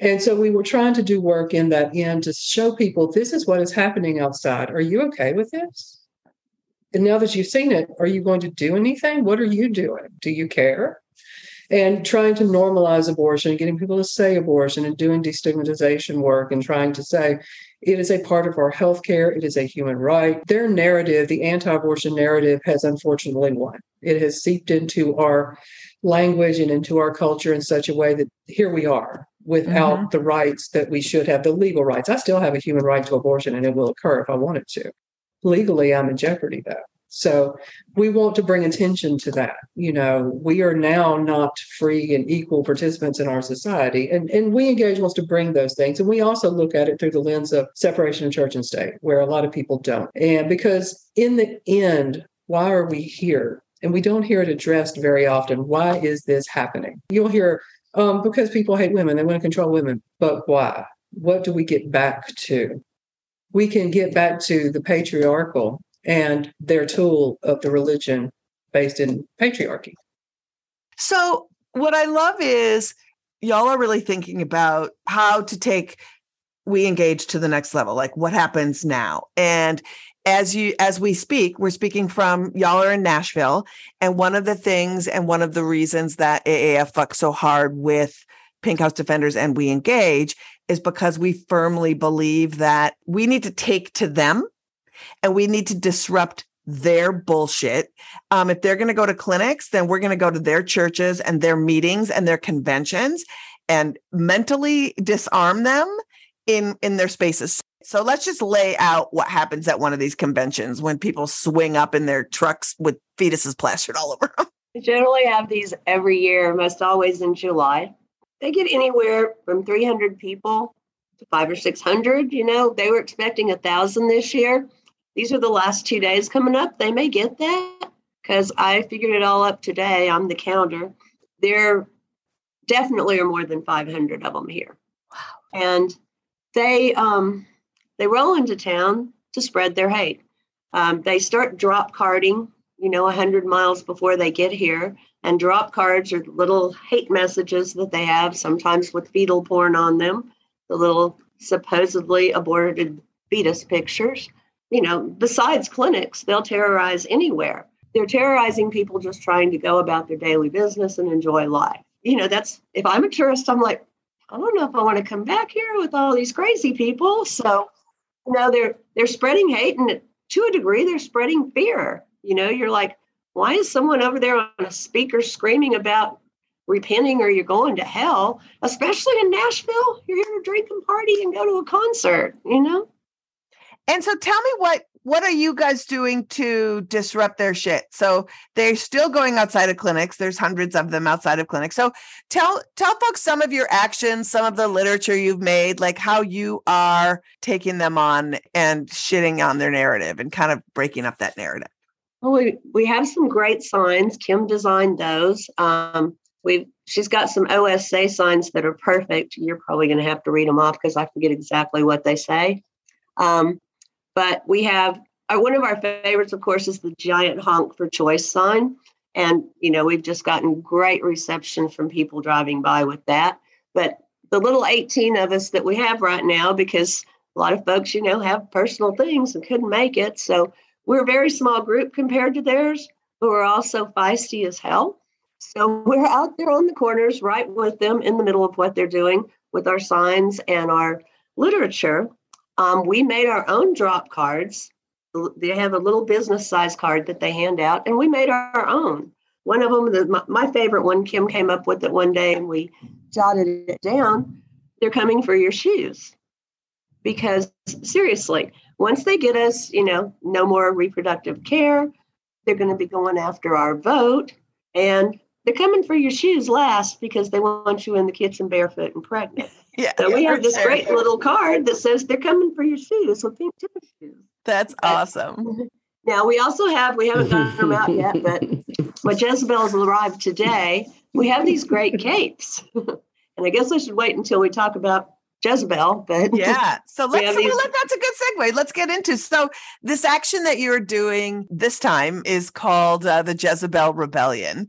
and so we were trying to do work in that end to show people this is what is happening outside are you okay with this and now that you've seen it, are you going to do anything? What are you doing? Do you care? And trying to normalize abortion, getting people to say abortion and doing destigmatization work and trying to say it is a part of our healthcare, it is a human right. Their narrative, the anti abortion narrative, has unfortunately won. It has seeped into our language and into our culture in such a way that here we are without mm-hmm. the rights that we should have, the legal rights. I still have a human right to abortion and it will occur if I wanted to legally I'm in jeopardy though. So we want to bring attention to that. You know, we are now not free and equal participants in our society. And, and we engage wants to bring those things. And we also look at it through the lens of separation of church and state, where a lot of people don't. And because in the end, why are we here? And we don't hear it addressed very often. Why is this happening? You'll hear, um, because people hate women, they want to control women. But why? What do we get back to? we can get back to the patriarchal and their tool of the religion based in patriarchy. So, what I love is y'all are really thinking about how to take we engage to the next level like what happens now and as you as we speak we're speaking from y'all are in nashville and one of the things and one of the reasons that aaf fucks so hard with pink house defenders and we engage is because we firmly believe that we need to take to them and we need to disrupt their bullshit. Um, if they're going to go to clinics, then we're going to go to their churches and their meetings and their conventions and mentally disarm them in in their spaces. So let's just lay out what happens at one of these conventions when people swing up in their trucks with fetuses plastered all over them. We generally have these every year, most always in July they get anywhere from 300 people to five or 600. You know, they were expecting a thousand this year. These are the last two days coming up. They may get that because I figured it all up today on the calendar. There definitely are more than 500 of them here. Wow. And they um, they roll into town to spread their hate. Um, they start drop carding, you know, 100 miles before they get here and drop cards are little hate messages that they have, sometimes with fetal porn on them, the little supposedly aborted fetus pictures. You know, besides clinics, they'll terrorize anywhere. They're terrorizing people just trying to go about their daily business and enjoy life. You know, that's if I'm a tourist, I'm like, I don't know if I want to come back here with all these crazy people. So, you know, they're they're spreading hate and to a degree they're spreading fear. You know, you're like, why is someone over there on a speaker screaming about repenting or you're going to hell, especially in Nashville? You're here to drink and party and go to a concert, you know? And so tell me what what are you guys doing to disrupt their shit? So they're still going outside of clinics. There's hundreds of them outside of clinics. So tell tell folks some of your actions, some of the literature you've made, like how you are taking them on and shitting on their narrative and kind of breaking up that narrative. Well, we, we have some great signs. Kim designed those. Um, we've she's got some OSA signs that are perfect. You're probably going to have to read them off because I forget exactly what they say. Um, but we have uh, one of our favorites, of course, is the giant honk for choice sign. And, you know, we've just gotten great reception from people driving by with that. But the little 18 of us that we have right now, because a lot of folks, you know, have personal things and couldn't make it. So we're a very small group compared to theirs, but we're also feisty as hell. So we're out there on the corners, right with them in the middle of what they're doing with our signs and our literature. Um, we made our own drop cards. They have a little business size card that they hand out, and we made our own. One of them, the, my, my favorite one, Kim came up with it one day, and we jotted it down. They're coming for your shoes. Because seriously, once they get us, you know, no more reproductive care, they're going to be going after our vote. And they're coming for your shoes last because they want you in the kitchen barefoot and pregnant. Yeah, so we have this sure. great little card that says they're coming for your shoes So pink tennis shoes. That's but, awesome. Now we also have we haven't gotten them out yet, but when Jezebel's arrived today, we have these great capes, and I guess I should wait until we talk about Jezebel. But yeah, so let's have well, these- let- that's a good segue. Let's get into so this action that you're doing this time is called uh, the Jezebel Rebellion,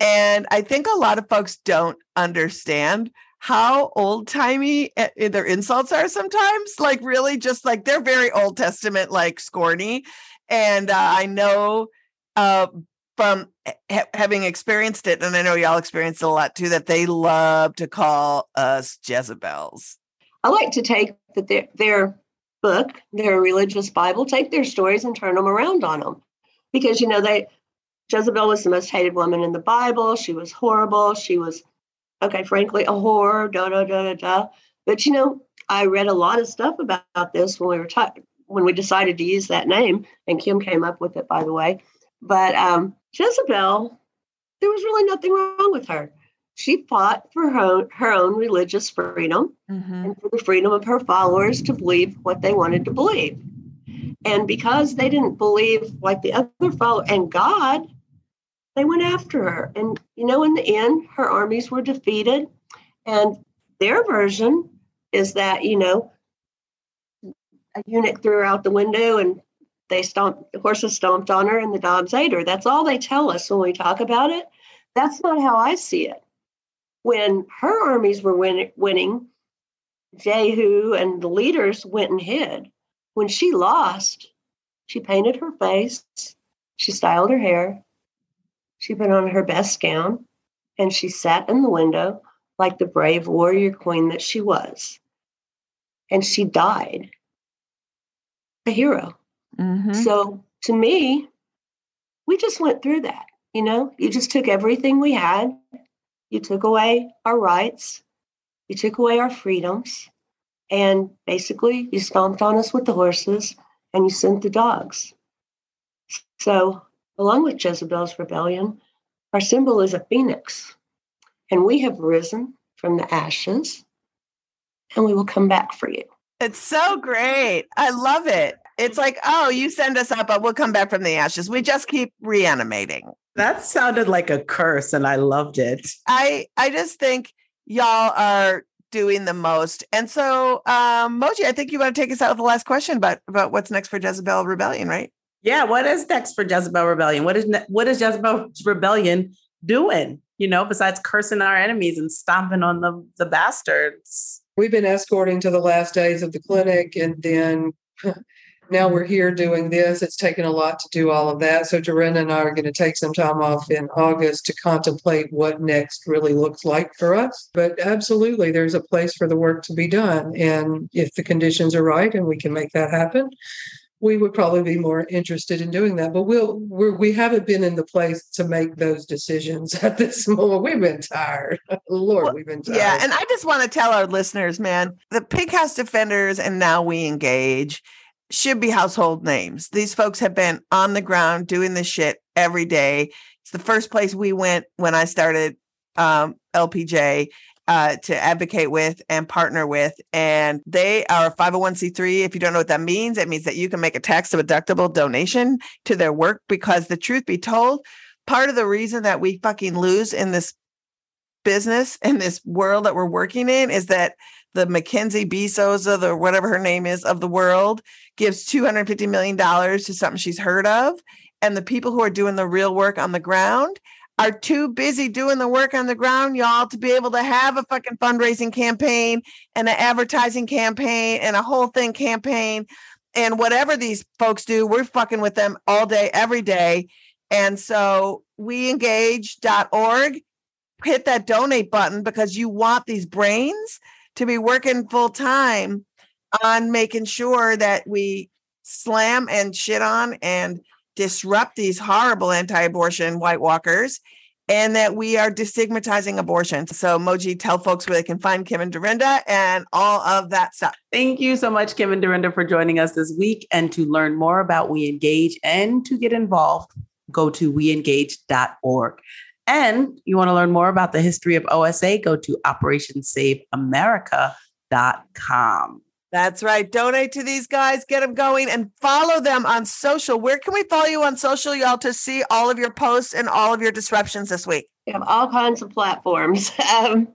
and I think a lot of folks don't understand how old timey their insults are sometimes. Like really, just like they're very Old Testament, like scorny, and uh, I know. Uh, from ha- having experienced it, and I know y'all experienced it a lot too, that they love to call us Jezebels. I like to take the, their, their book, their religious Bible, take their stories and turn them around on them. Because, you know, they, Jezebel was the most hated woman in the Bible. She was horrible. She was, okay, frankly, a whore, da, da, da, da, da. But, you know, I read a lot of stuff about this when we were talking, when we decided to use that name, and Kim came up with it, by the way. But um, Jezebel, there was really nothing wrong with her. She fought for her, own, her own religious freedom Mm-hmm. and for the freedom of her followers to believe what they wanted to believe. And because they didn't believe like the other follow and God, they went after her. And you know, in the end, her armies were defeated. And their version is that, you know, a eunuch threw her out the window and they stomped the horses stomped on her and the dogs ate her. That's all they tell us when we talk about it. That's not how I see it. When her armies were win- winning, Jehu and the leaders went and hid. When she lost, she painted her face, she styled her hair, she put on her best gown, and she sat in the window like the brave warrior queen that she was. And she died a hero. Mm-hmm. So to me, we just went through that. You know, you just took everything we had, you took away our rights, you took away our freedoms, and basically you stomped on us with the horses and you sent the dogs. So, along with Jezebel's rebellion, our symbol is a phoenix, and we have risen from the ashes, and we will come back for you. It's so great. I love it. It's like, oh, you send us up, but we'll come back from the ashes. We just keep reanimating. That sounded like a curse, and I loved it. I I just think y'all are doing the most. And so, um, Moji, I think you want to take us out with the last question about about what's next for Jezebel Rebellion, right? Yeah, what is next for Jezebel Rebellion? What is what is Jezebel Rebellion doing? You know, besides cursing our enemies and stomping on the the bastards. We've been escorting to the last days of the clinic, and then now we're here doing this. It's taken a lot to do all of that. So Derenda and I are going to take some time off in August to contemplate what next really looks like for us. But absolutely, there's a place for the work to be done. And if the conditions are right and we can make that happen, we would probably be more interested in doing that. But we'll we're, we haven't been in the place to make those decisions at this moment. We've been tired. Lord, Well, we've been tired. Yeah, and I just want to tell our listeners, man, the Pink House Defenders and now we engage should be household names. These folks have been on the ground doing this shit every day. It's the first place we went when I started um, LPJ uh, to advocate with and partner with. And they are 501c3. If you don't know what that means, it means that you can make a tax deductible donation to their work because the truth be told, part of the reason that we fucking lose in this business in this world that we're working in is that the Mackenzie Bezos of the whatever her name is of the world gives $250 million to something she's heard of. And the people who are doing the real work on the ground are too busy doing the work on the ground, y'all, to be able to have a fucking fundraising campaign and an advertising campaign and a whole thing campaign. And whatever these folks do, we're fucking with them all day, every day. And so weengage.org, hit that donate button because you want these brains to be working full time on making sure that we slam and shit on and disrupt these horrible anti-abortion white walkers and that we are destigmatizing abortion. So Moji, tell folks where they can find Kim and Derenda and all of that stuff. Thank you so much, Kim and Derenda, for joining us this week. And to learn more about We Engage and to get involved, go to weengage.org. And you want to learn more about the history of OSA, go to OperationSaveAmerica.com. That's right. Donate to these guys, get them going, and follow them on social. Where can we follow you on social, y'all, to see all of your posts and all of your disruptions this week? We have all kinds of platforms. Um,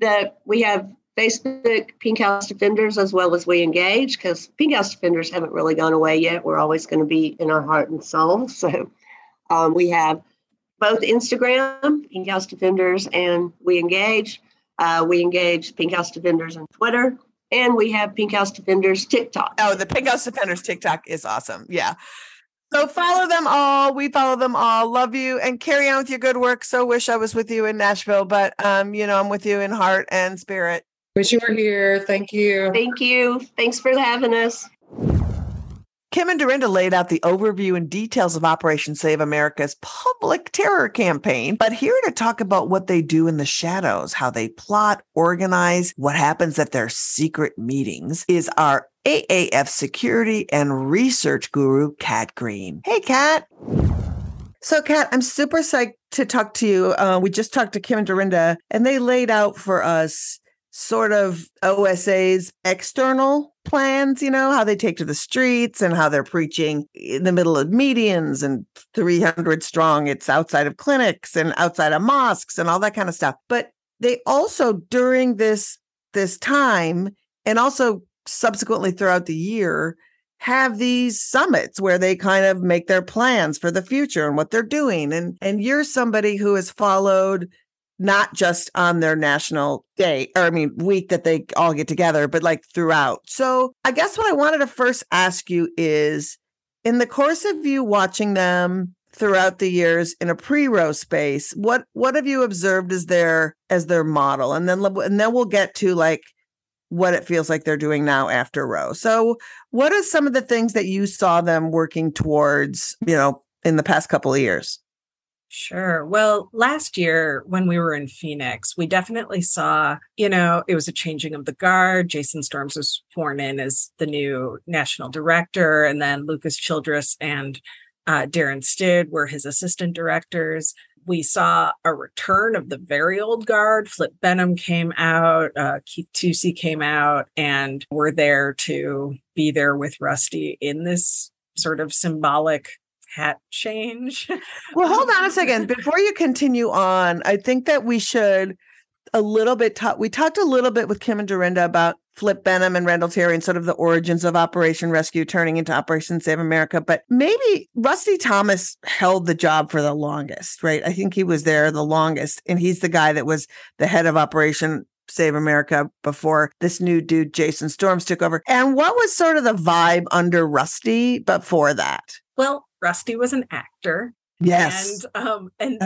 that we have Facebook Pink House Defenders as well as We Engage because Pink House Defenders haven't really gone away yet. We're always going to be in our heart and soul. So um, we have both Instagram, Pink House Defenders, and We Engage. Uh, we Engage Pink House Defenders on Twitter. And we have Pink House Defenders TikTok. Oh, the Pink House Defenders TikTok is awesome. Yeah. So follow them all. We follow them all. Love you and carry on with your good work. So wish I was with you in Nashville, but um, you know, I'm with you in heart and spirit. Wish you were here. Thank you. Thank you. Thanks for having us. Kim and Derenda laid out the overview and details of Operation Save America's public terror campaign, but here to talk about what they do in the shadows, how they plot, organize, what happens at their secret meetings, is our AAF security and research guru, Kat Green. Hey, Kat. So, Kat, I'm super psyched to talk to you. Uh, we just talked to Kim and Derenda, and they laid out for us sort of OSA's external plans, you know, how they take to the streets and how they're preaching in the middle of medians and 300 strong. It's outside of clinics and outside of mosques and all that kind of stuff. But they also, during this this time and also subsequently throughout the year, have these summits where they kind of make their plans for the future and what they're doing. And and you're somebody who has followed not just on their national day or I mean week that they all get together, but like throughout. So I guess what I wanted to first ask you is in the course of you watching them throughout the years in a pre-Roe space, what what have you observed as their as their model? And then and then we'll get to like what it feels like they're doing now after row. So what are some of the things that you saw them working towards, you know, in the past couple of years? Sure. Well, last year when we were in Phoenix, we definitely saw, you know, it was a changing of the guard. Jason Storms was sworn in as the new national director, and then Lucas Childress and uh, Darren Stid were his assistant directors. We saw a return of the very old guard. Flip Benham came out, uh, Keith Tucci came out, and were there to be there with Rusty in this sort of symbolic hat change. well, um, hold on a second. Before you continue on, I think that we should a little bit talk. We talked a little bit with Kim and Derenda about Flip Benham and Randall Terry and sort of the origins of Operation Rescue turning into Operation Save America. But maybe Rusty Thomas held the job for the longest, right? I think he was there the longest. And he's the guy that was the head of Operation Save America before this new dude, Jason Storms, took over. And what was sort of the vibe under Rusty before that? Well, Rusty was an actor. Yes. And um and.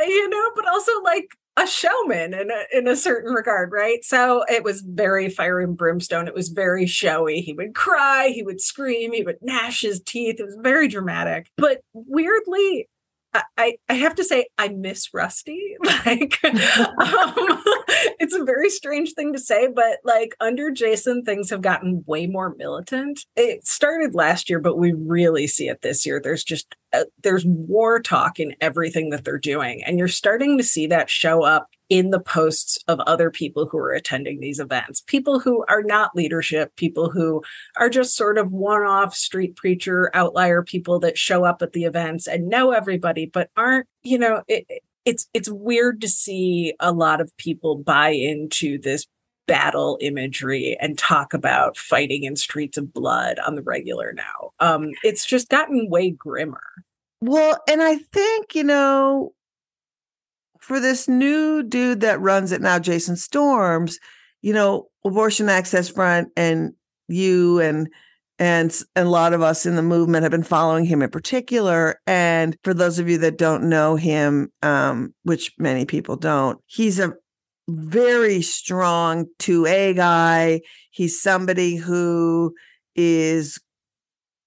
You know, but also like a showman in a in a certain regard, right? So it was very fire and brimstone. It was very showy. He would cry, he would scream, he would gnash his teeth. It was very dramatic. But weirdly, I, I have to say I miss Rusty. Like um, it's a very strange thing to say, but like under Jason, things have gotten way more militant. It started last year, but we really see it this year. There's just uh, there's war talk in everything that they're doing, and you're starting to see that show up in the posts of other people who are attending these events. People who are not leadership, people who are just sort of one off street preacher, outlier people that show up at the events and know everybody, but aren't, you know, it, it's it's weird to see a lot of people buy into this battle imagery and talk about fighting in streets of blood on the regular now. Um, it's just gotten way grimmer. Well, and I think, you know, for this new dude that runs it now, Jason Storms, you know, Abortion Access Front and you and and a lot of us in the movement have been following him in particular. And for those of you that don't know him, um, which many people don't, he's a very strong 2A guy. He's somebody who is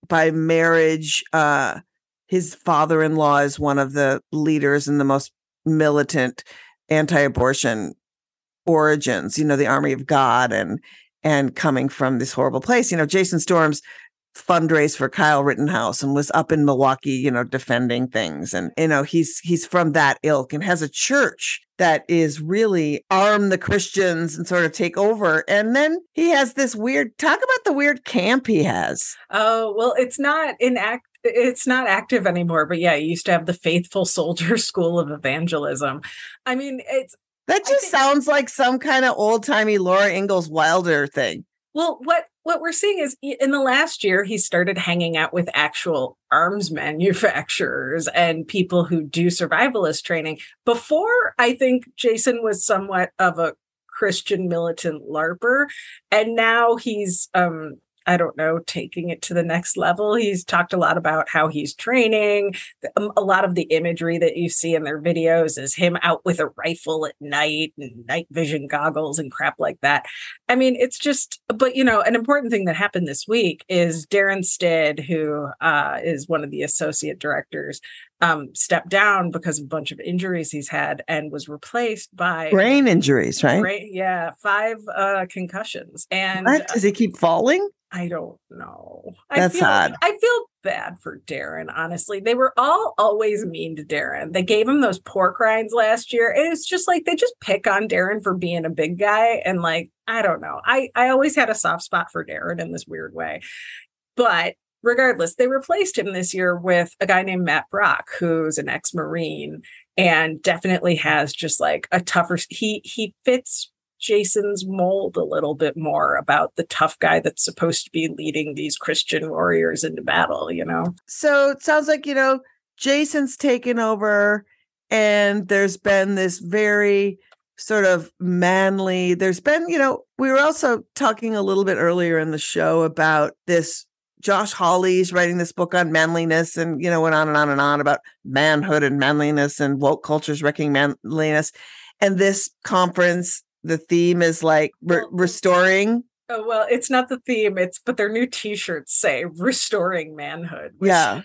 by marriage, uh, his father in law is one of the leaders and the most militant anti-abortion origins you know the army of god and and coming from this horrible place you know jason storms fundraised for kyle rittenhouse and was up in milwaukee you know defending things and you know he's he's from that ilk and has a church that is really arm the Christians and sort of take over. And then he has this weird talk about the weird camp he has. Oh, well, it's not in act it's not active anymore, but yeah, you used to have the Faithful Soldier School of Evangelism. I mean, it's that just think, sounds like some kind of old timey Laura Ingalls Wilder thing. Well, what what we're seeing is in the last year he started hanging out with actual arms manufacturers and people who do survivalist training. Before, I think Jason was somewhat of a Christian militant larper, and now he's um I don't know, taking it to the next level. He's talked a lot about how he's training. Um, a lot of the imagery that you see in their videos is him out with a rifle at night and night vision goggles and crap like that. I mean, it's just, but you know, an important thing that happened this week is Darren Stead, who uh, is one of the associate directors, um, stepped down because of a bunch of injuries he's had and was replaced by brain injuries, right? Brain, yeah, five uh, concussions. And what? does he keep falling? I don't know. That's I feel, odd. I feel bad for Darren, honestly. They were all always mean to Darren. They gave him those pork rinds last year. And it's just like they just pick on Darren for being a big guy. And like, I don't know. I, I always had a soft spot for Darren in this weird way. But regardless, they replaced him this year with a guy named Matt Brock, who's an ex-Marine and definitely has just like a tougher he he fits Jason's mold a little bit more about the tough guy that's supposed to be leading these Christian warriors into battle, you know? So it sounds like, you know, Jason's taken over and there's been this very sort of manly, there's been, you know, we were also talking a little bit earlier in the show about this Josh Hawley's writing this book on manliness and, you know, went on and on and on about manhood and manliness and woke cultures wrecking manliness. And this conference the theme is like re- restoring Oh, well, it's not the theme. It's but their new T-shirts say "Restoring Manhood." Which... Yeah.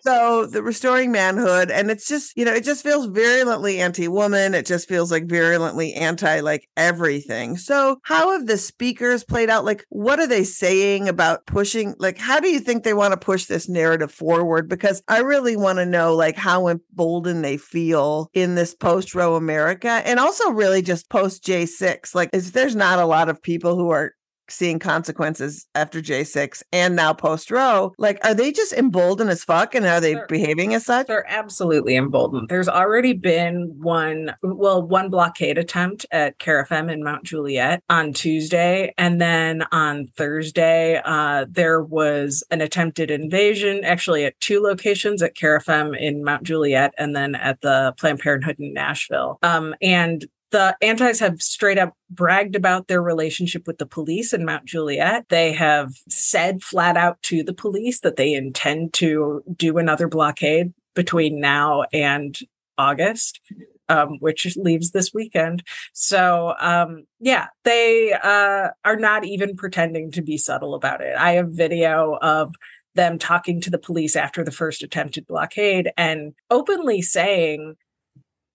so the restoring manhood, and it's just you know it just feels virulently anti-woman. It just feels like virulently anti like everything. So how have the speakers played out? Like, what are they saying about pushing? Like, how do you think they want to push this narrative forward? Because I really want to know like how emboldened they feel in this post-Roe America, and also really just post J six. Like, is there's not a lot of people who are seeing consequences after J6 and now post Roe, like, are they just emboldened as fuck and are they they're, behaving as such? They're absolutely emboldened. There's already been one, well, one blockade attempt at carafem in Mount Juliet on Tuesday. And then on Thursday, uh, there was an attempted invasion, actually at two locations at carafem in Mount Juliet and then at the Planned Parenthood in Nashville. Um, and the antis have straight up bragged about their relationship with the police in Mount Juliet. They have said flat out to the police that they intend to do another blockade between now and August. Um, which leaves this weekend. So, um, yeah, they uh, are not even pretending to be subtle about it. I have video of them talking to the police after the first attempted blockade and openly saying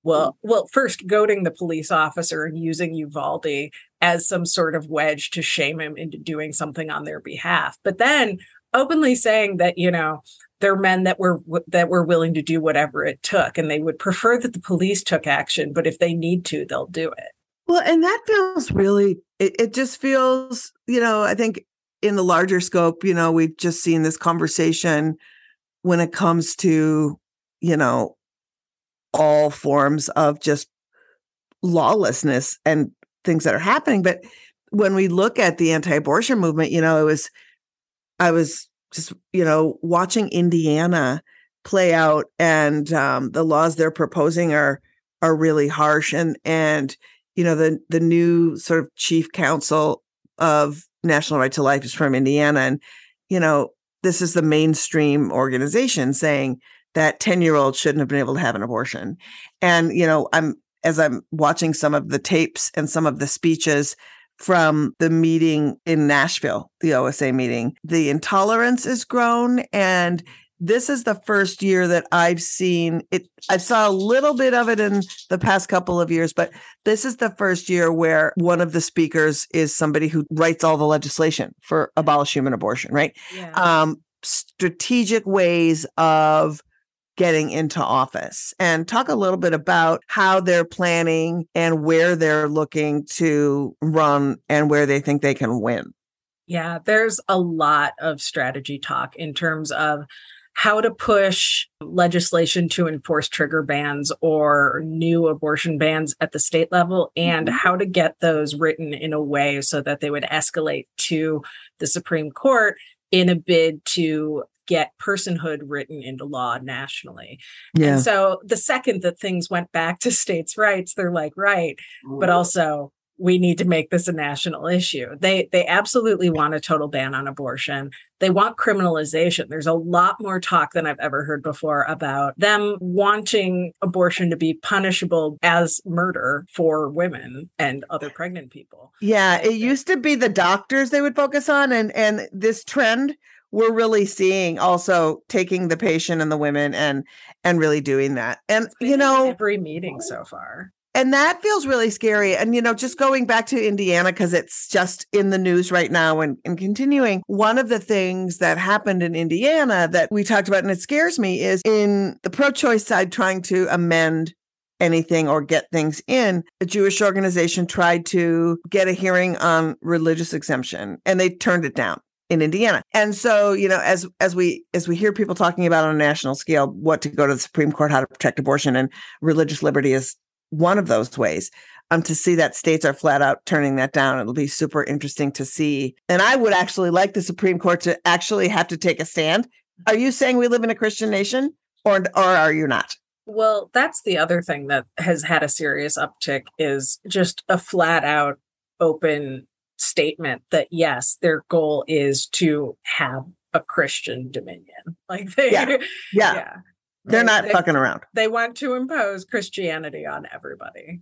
well mm. well first goading the police officer and using uvalde as some sort of wedge to shame him into doing something on their behalf but then openly saying that you know they're men that were that were willing to do whatever it took and they would prefer that the police took action but if they need to they'll do it. Well and that feels really it, it just feels you know i think in the larger scope you know we've just seen this conversation when it comes to you know all forms of just lawlessness and things that are happening. But when we look at the anti abortion movement, you know, it was, I was just, you know, watching Indiana play out and um, the laws they're proposing are, are really harsh. And, and, you know, the, the new sort of chief counsel of National Right to Life is from Indiana. And, you know, this is the mainstream organization saying that 10 year old shouldn't have been able to have an abortion. And, you know, I'm, as I'm watching some of the tapes and some of the speeches from the meeting in Nashville, the OSA meeting, the intolerance is grown. And this is the first year that I've seen it. I saw a little bit of it in the past couple of years, but this is the first year where one of the speakers is somebody who writes all the legislation for abolish human abortion, right? Yeah. Um, strategic ways of getting into office and talk a little bit about how they're planning and where they're looking to run and where they think they can win. Yeah, there's a lot of strategy talk in terms of how to push legislation to enforce trigger bans or new abortion bans at the state level and mm-hmm. how to get those written in a way so that they would escalate to the Supreme Court in a bid to get personhood written into law nationally. Yeah. And so the second that things went back to states' rights, they're like, right, but also we need to make this a national issue. They they absolutely want a total ban on abortion. They want criminalization. There's a lot more talk than I've ever heard before about them wanting abortion to be punishable as murder for women and other pregnant people. Yeah, it used to be the doctors they would focus on and and this trend we're really seeing also taking the patient and the women and and really doing that. And you know every meeting so far and that feels really scary. And, you know, just going back to Indiana, because it's just in the news right now and, and continuing, one of the things that happened in Indiana that we talked about, and it scares me, is in the pro choice side trying to amend anything or get things in, a Jewish organization tried to get a hearing on religious exemption and they turned it down in Indiana. And so, you know, as as we as we hear people talking about on a national scale what to go to the Supreme Court, how to protect abortion and religious liberty is one of those ways. Um, to see that states are flat out turning that down, it'll be super interesting to see. And I would actually like the Supreme Court to actually have to take a stand. Are you saying we live in a Christian nation, or or are you not? Well, that's the other thing that has had a serious uptick is just a flat out open statement that yes, their goal is to have a Christian dominion. Like they, yeah, yeah. yeah. They're not they, fucking around. They want to impose Christianity on everybody.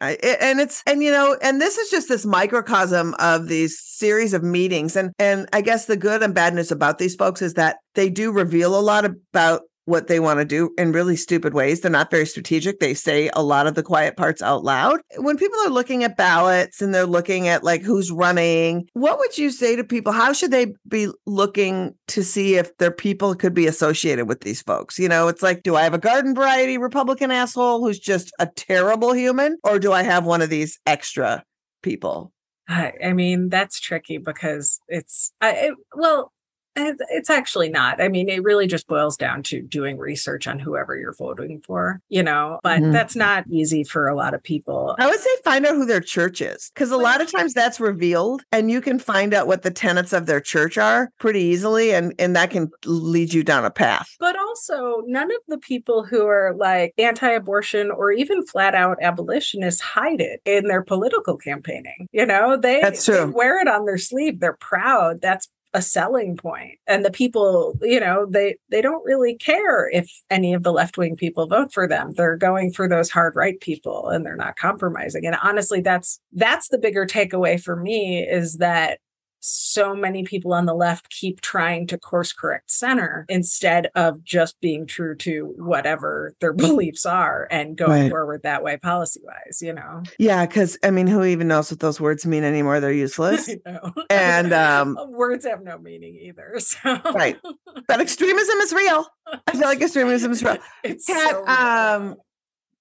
I, and it's and you know and this is just this microcosm of these series of meetings and and i guess the good and bad news about these folks is that they do reveal a lot about what they want to do in really stupid ways. They're not very strategic. They say a lot of the quiet parts out loud. When people are looking at ballots and they're looking at like who's running, what would you say to people? How should they be looking to see if their people could be associated with these folks? You know, it's like, do I have a garden variety Republican asshole who's just a terrible human? Or do I have one of these extra people? I mean, that's tricky because it's, I, it, well, it's actually not. I mean, it really just boils down to doing research on whoever you're voting for, you know, but mm-hmm. that's not easy for a lot of people. I would say find out who their church is because a lot of times that's revealed and you can find out what the tenets of their church are pretty easily and, and that can lead you down a path. But also, none of the people who are like anti abortion or even flat out abolitionists hide it in their political campaigning. You know, they, that's true. They wear it on their sleeve. They're proud. That's a selling point and the people you know they they don't really care if any of the left-wing people vote for them. They're going for those hard right people and they're not compromising. And honestly that's that's the bigger takeaway for me is that so many people on the left keep trying to course correct center instead of just being true to whatever their beliefs are and going right. forward that way policy wise you know yeah because i mean who even knows what those words mean anymore they're useless and um words have no meaning either so right but extremism is real i feel like extremism is real it's Kat, so real. um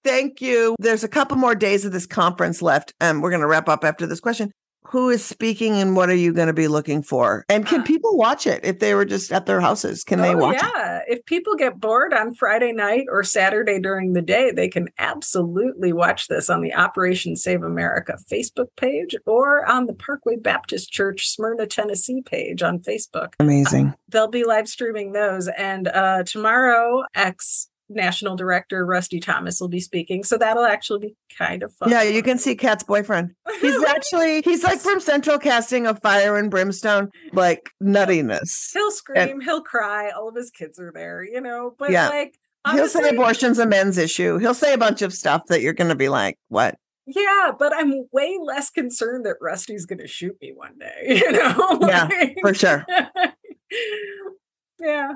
Thank you. There's a couple more days of this conference left. and we're going to wrap up after this question who is speaking and what are you going to be looking for? And can uh, people watch it if they were just at their houses? Can oh, they watch yeah. It? If people get bored on Friday night or Saturday during the day, they can absolutely watch this on the Operation Save America Facebook page or on the Parkway Baptist Church, Smyrna, Tennessee page on Facebook. Amazing. Uh, they'll be live streaming those. And uh, tomorrow, X national director Rusty Thomas will be speaking. So that'll actually be kind of fun. Yeah, you can see Kat's boyfriend. He's actually he's like from Central Casting of Fire and Brimstone, like nuttiness. He'll scream, and, he'll cry. All of his kids are there, you know. But yeah. like honestly, he'll say abortion's a men's issue. He'll say a bunch of stuff that you're gonna be like, what? Yeah, but I'm way less concerned that Rusty's gonna shoot me one day, you know? yeah, for sure. yeah.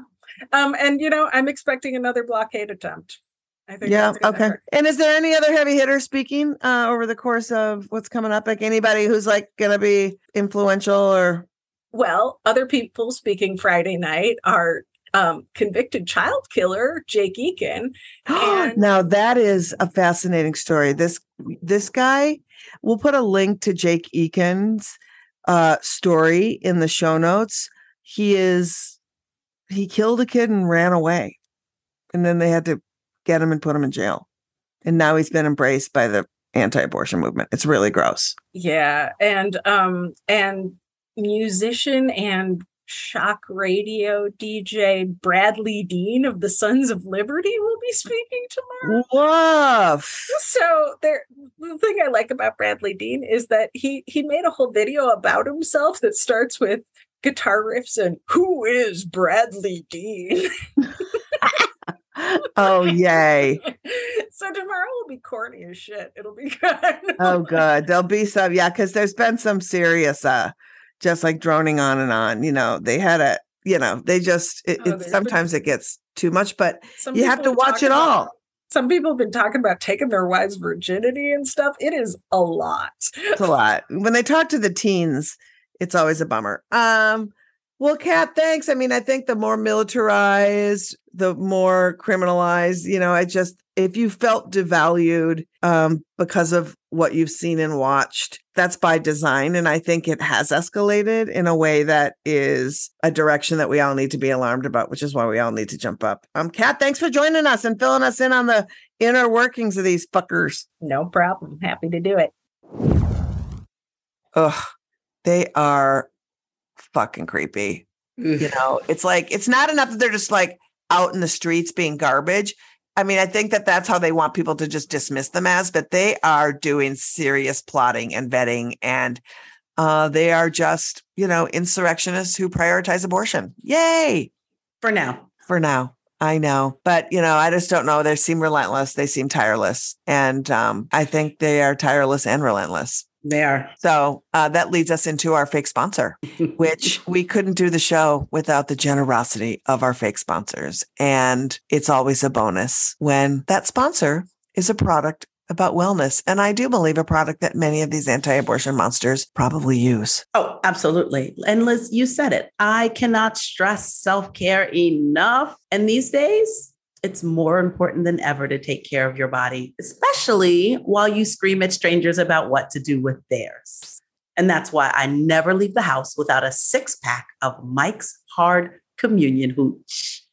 Um, and you know, I'm expecting another blockade attempt. I think yeah. Okay. Hurt. And is there any other heavy hitter speaking uh, over the course of what's coming up? Like anybody who's like going to be influential or? Well, other people speaking Friday night are um, convicted child killer Jake Eakin. And now that is a fascinating story. This this guy, we'll put a link to Jake Eakin's uh, story in the show notes. He is he killed a kid and ran away, and then they had to get him and put him in jail, and now he's been embraced by the anti-abortion movement. It's really gross. yeah, and um and musician and shock radio DJ Bradley Dean of the Sons of Liberty will be speaking tomorrow. Woof. So there the thing I like about Bradley Dean is that he he made a whole video about himself that starts with guitar riffs and who is Bradley Dean? Oh yay! so tomorrow will be corny as shit. It'll be good. Oh good. There'll be some yeah, because there's been some serious uh just like droning on and on. You know, they had a you know, they just it, Oh, it there's been- sometimes it gets too much, but Some you have to watch it all. about- Some people have been talking about taking their wives' virginity and stuff. It is a lot. It's a lot. When they talk to the teens, it's always a bummer. Um, well, Kat, thanks. I mean, I think the more militarized, the more criminalized, you know, I just if you felt devalued um because of what you've seen and watched, that's by design. And I think it has escalated in a way that is a direction that we all need to be alarmed about, which is why we all need to jump up. Um, Kat, thanks for joining us and filling us in on the inner workings of these fuckers. No problem. Happy to do it. Ugh, they are fucking creepy. You know, it's like it's not enough that they're just like out in the streets being garbage. I mean, I think that that's how they want people to just dismiss them as, but they are doing serious plotting and vetting, and uh, they are just, you know, insurrectionists who prioritize abortion. Yay! For now. For now, I know, but you know, I just don't know. They seem relentless. They seem tireless, and um, I think they are tireless and relentless. They are. So uh, that leads us into our fake sponsor, which we couldn't do the show without the generosity of our fake sponsors. And it's always a bonus when that sponsor is a product about wellness. And I do believe a product that many of these anti abortion monsters probably use. Oh, absolutely. And Liz, you said it. I cannot stress self care enough. And these days, it's more important than ever to take care of your body, especially while you scream at strangers about what to do with theirs. And that's why I never leave the house without a six pack of Mike's Hard Communion Hooch.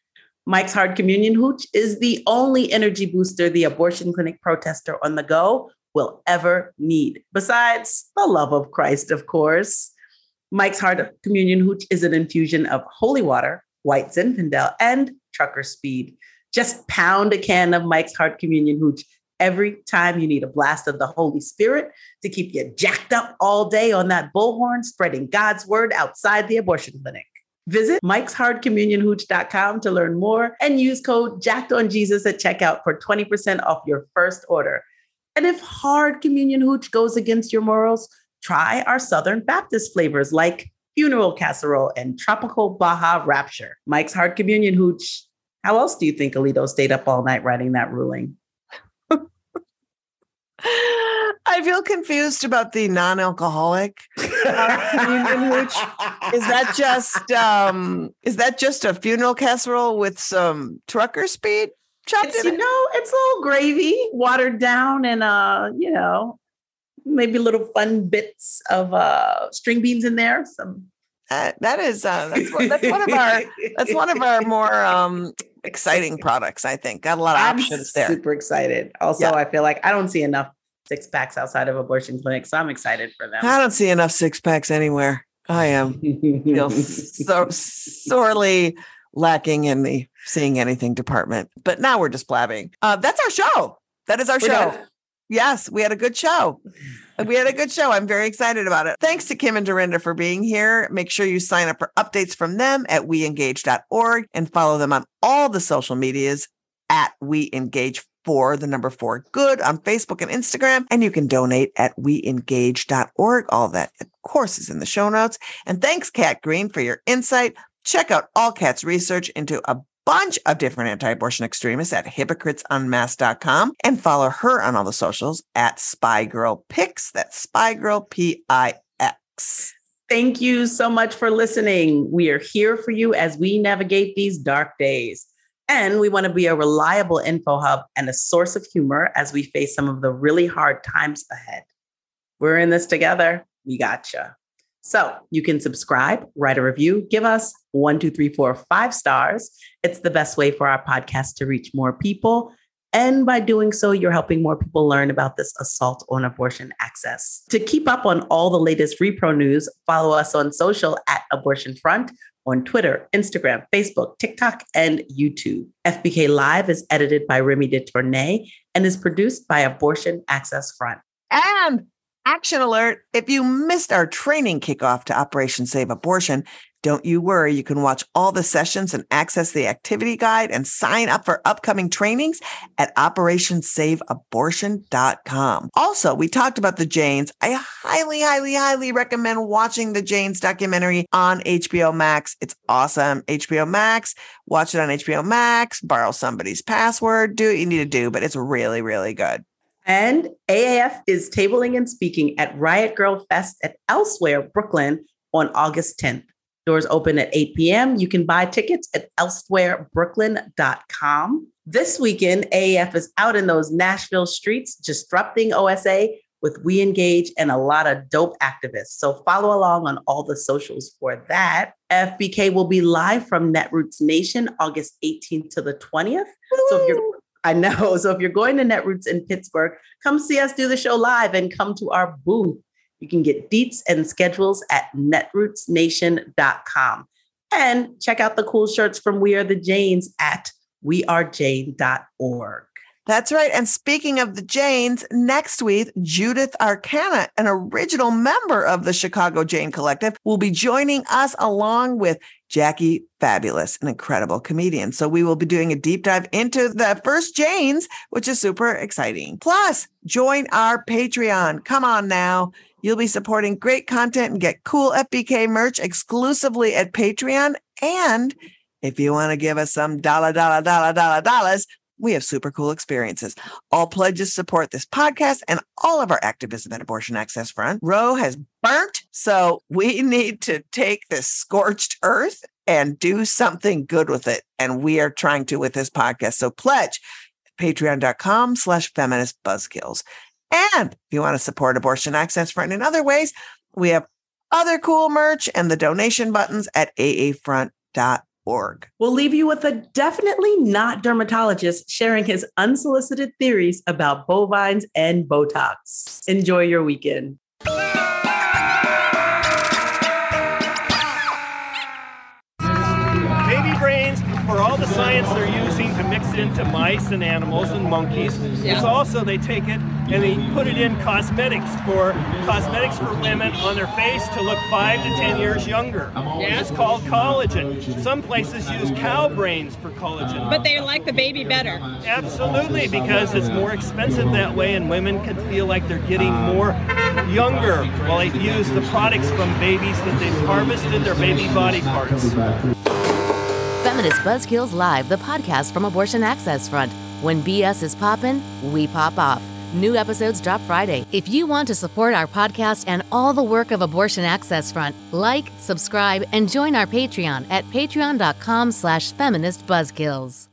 Mike's Hard Communion Hooch is the only energy booster the abortion clinic protester on the go will ever need, besides the love of Christ, of course. Mike's Hard Communion Hooch is an infusion of holy water, white Zinfandel, and trucker speed. Just pound a can of Mike's Hard Communion Hooch every time you need a blast of the Holy Spirit to keep you jacked up all day on that bullhorn, spreading God's word outside the abortion clinic. Visit mikeshardcommunionhooch.com to learn more and use code JackedOnJesus at checkout for 20% off your first order. And if hard communion hooch goes against your morals, try our Southern Baptist flavors like funeral casserole and tropical Baja rapture. Mike's hard communion hooch. How else do you think Alito stayed up all night writing that ruling? I feel confused about the non alcoholic. communion hooch? Is that just um is that just a funeral casserole with some trucker speed chopped It's, in you it? know, it's a little gravy, watered down, and uh, you know, maybe little fun bits of uh string beans in there. Some Uh, that is uh, that's, one- that's one of our that's one of our more um exciting products. I think got a lot of I'm options there. super excited. Also, Yeah. I feel like I don't see enough six packs outside of abortion clinics, so I'm excited for them. I don't see enough six packs anywhere. I am feel so sorely lacking in the seeing anything department. But now we're just blabbing. Uh, that's our show. That is our We're show. done. Yes, we had a good show. We had a good show. I'm very excited about it. Thanks to Kim and Derenda for being here. Make sure you sign up for updates from them at weengage.org and follow them on all the social medias at weengage for the number four good on Facebook and Instagram. And you can donate at weengage.org. All that, of course, is in the show notes. And thanks, Kat Green, for your insight. Check out all Kat's research into a bunch of different anti-abortion extremists at hypocritesunmasked.com and follow her on all the socials at Spy Girl Pics. That's Spy Girl P I X. Thank you so much for listening. We are here for you as we navigate these dark days. And we want to be a reliable info hub and a source of humor as we face some of the really hard times ahead. We're in this together. We gotcha. So you can subscribe, write a review, give us one, two, three, four, five stars. It's the best way for our podcast to reach more people. And by doing so, you're helping more people learn about this assault on abortion access. To keep up on all the latest repro news, follow us on social at Abortion Front on Twitter, Instagram, Facebook, TikTok, and YouTube. FBK Live is edited by Remy de Tournay and is produced by Abortion Access Front. And action alert if you missed our training kickoff to Operation Save Abortion, don't you worry. You can watch all the sessions and access the activity guide and sign up for upcoming trainings at operationsaveabortion.com. Also, we talked about the Janes. I highly, highly, highly recommend watching the Janes documentary on HBO Max. It's awesome. HBO Max, watch it on HBO Max, borrow somebody's password, do what you need to do, but it's really, really good. And AAF is tabling and speaking at Riot Girl Fest at Elsewhere, Brooklyn on August 10th. Doors open at 8 p.m. You can buy tickets at elsewherebrooklyn.com. This weekend, AAF is out in those Nashville streets, disrupting OSA with We Engage and a lot of dope activists. So follow along on all the socials for that. FBK will be live from Netroots Nation August 18th to the 20th. So if you're I know. So if you're going to Netroots in Pittsburgh, come see us do the show live and come to our booth. You can get deets and schedules at netrootsnation.com. And check out the cool shirts from We Are the Janes at wearejane.org. That's right. And speaking of the Janes, next week, Judith Arcana, an original member of the Chicago Jane Collective, will be joining us along with Jackie Fabulous, an incredible comedian. So we will be doing a deep dive into the first Janes, which is super exciting. Plus, join our Patreon. Come on now. You'll be supporting great content and get cool FBK merch exclusively at Patreon. And if you want to give us some dollar, dollar, dollar, dollar, dollars, we have super cool experiences. All pledges support this podcast and all of our activism at Abortion Access Front. Roe has burnt, so we need to take this scorched earth and do something good with it. And we are trying to with this podcast. So pledge patreon.com slash feminist buzzkills. And if you want to support Abortion Access Front in other ways, we have other cool merch and the donation buttons at aafront.org. We'll leave you with a definitely not dermatologist sharing his unsolicited theories about bovines and Botox. Enjoy your weekend. The science they're using to mix it into mice and animals and monkeys, it's also they take it and they put it in cosmetics for cosmetics for women on their face to look five to ten years younger. It's called collagen. Some places use cow brains for collagen. But they like the baby better. Absolutely, because it's more expensive that way, and women can feel like they're getting more younger while they use the products from babies that they've harvested their baby body parts. Feminist Buzzkills Live, the podcast from Abortion Access Front. When BS is poppin', we pop off. New episodes drop Friday. If you want to support our podcast and all the work of Abortion Access Front, like, subscribe, and join our Patreon at patreon.com slash feministbuzzkills.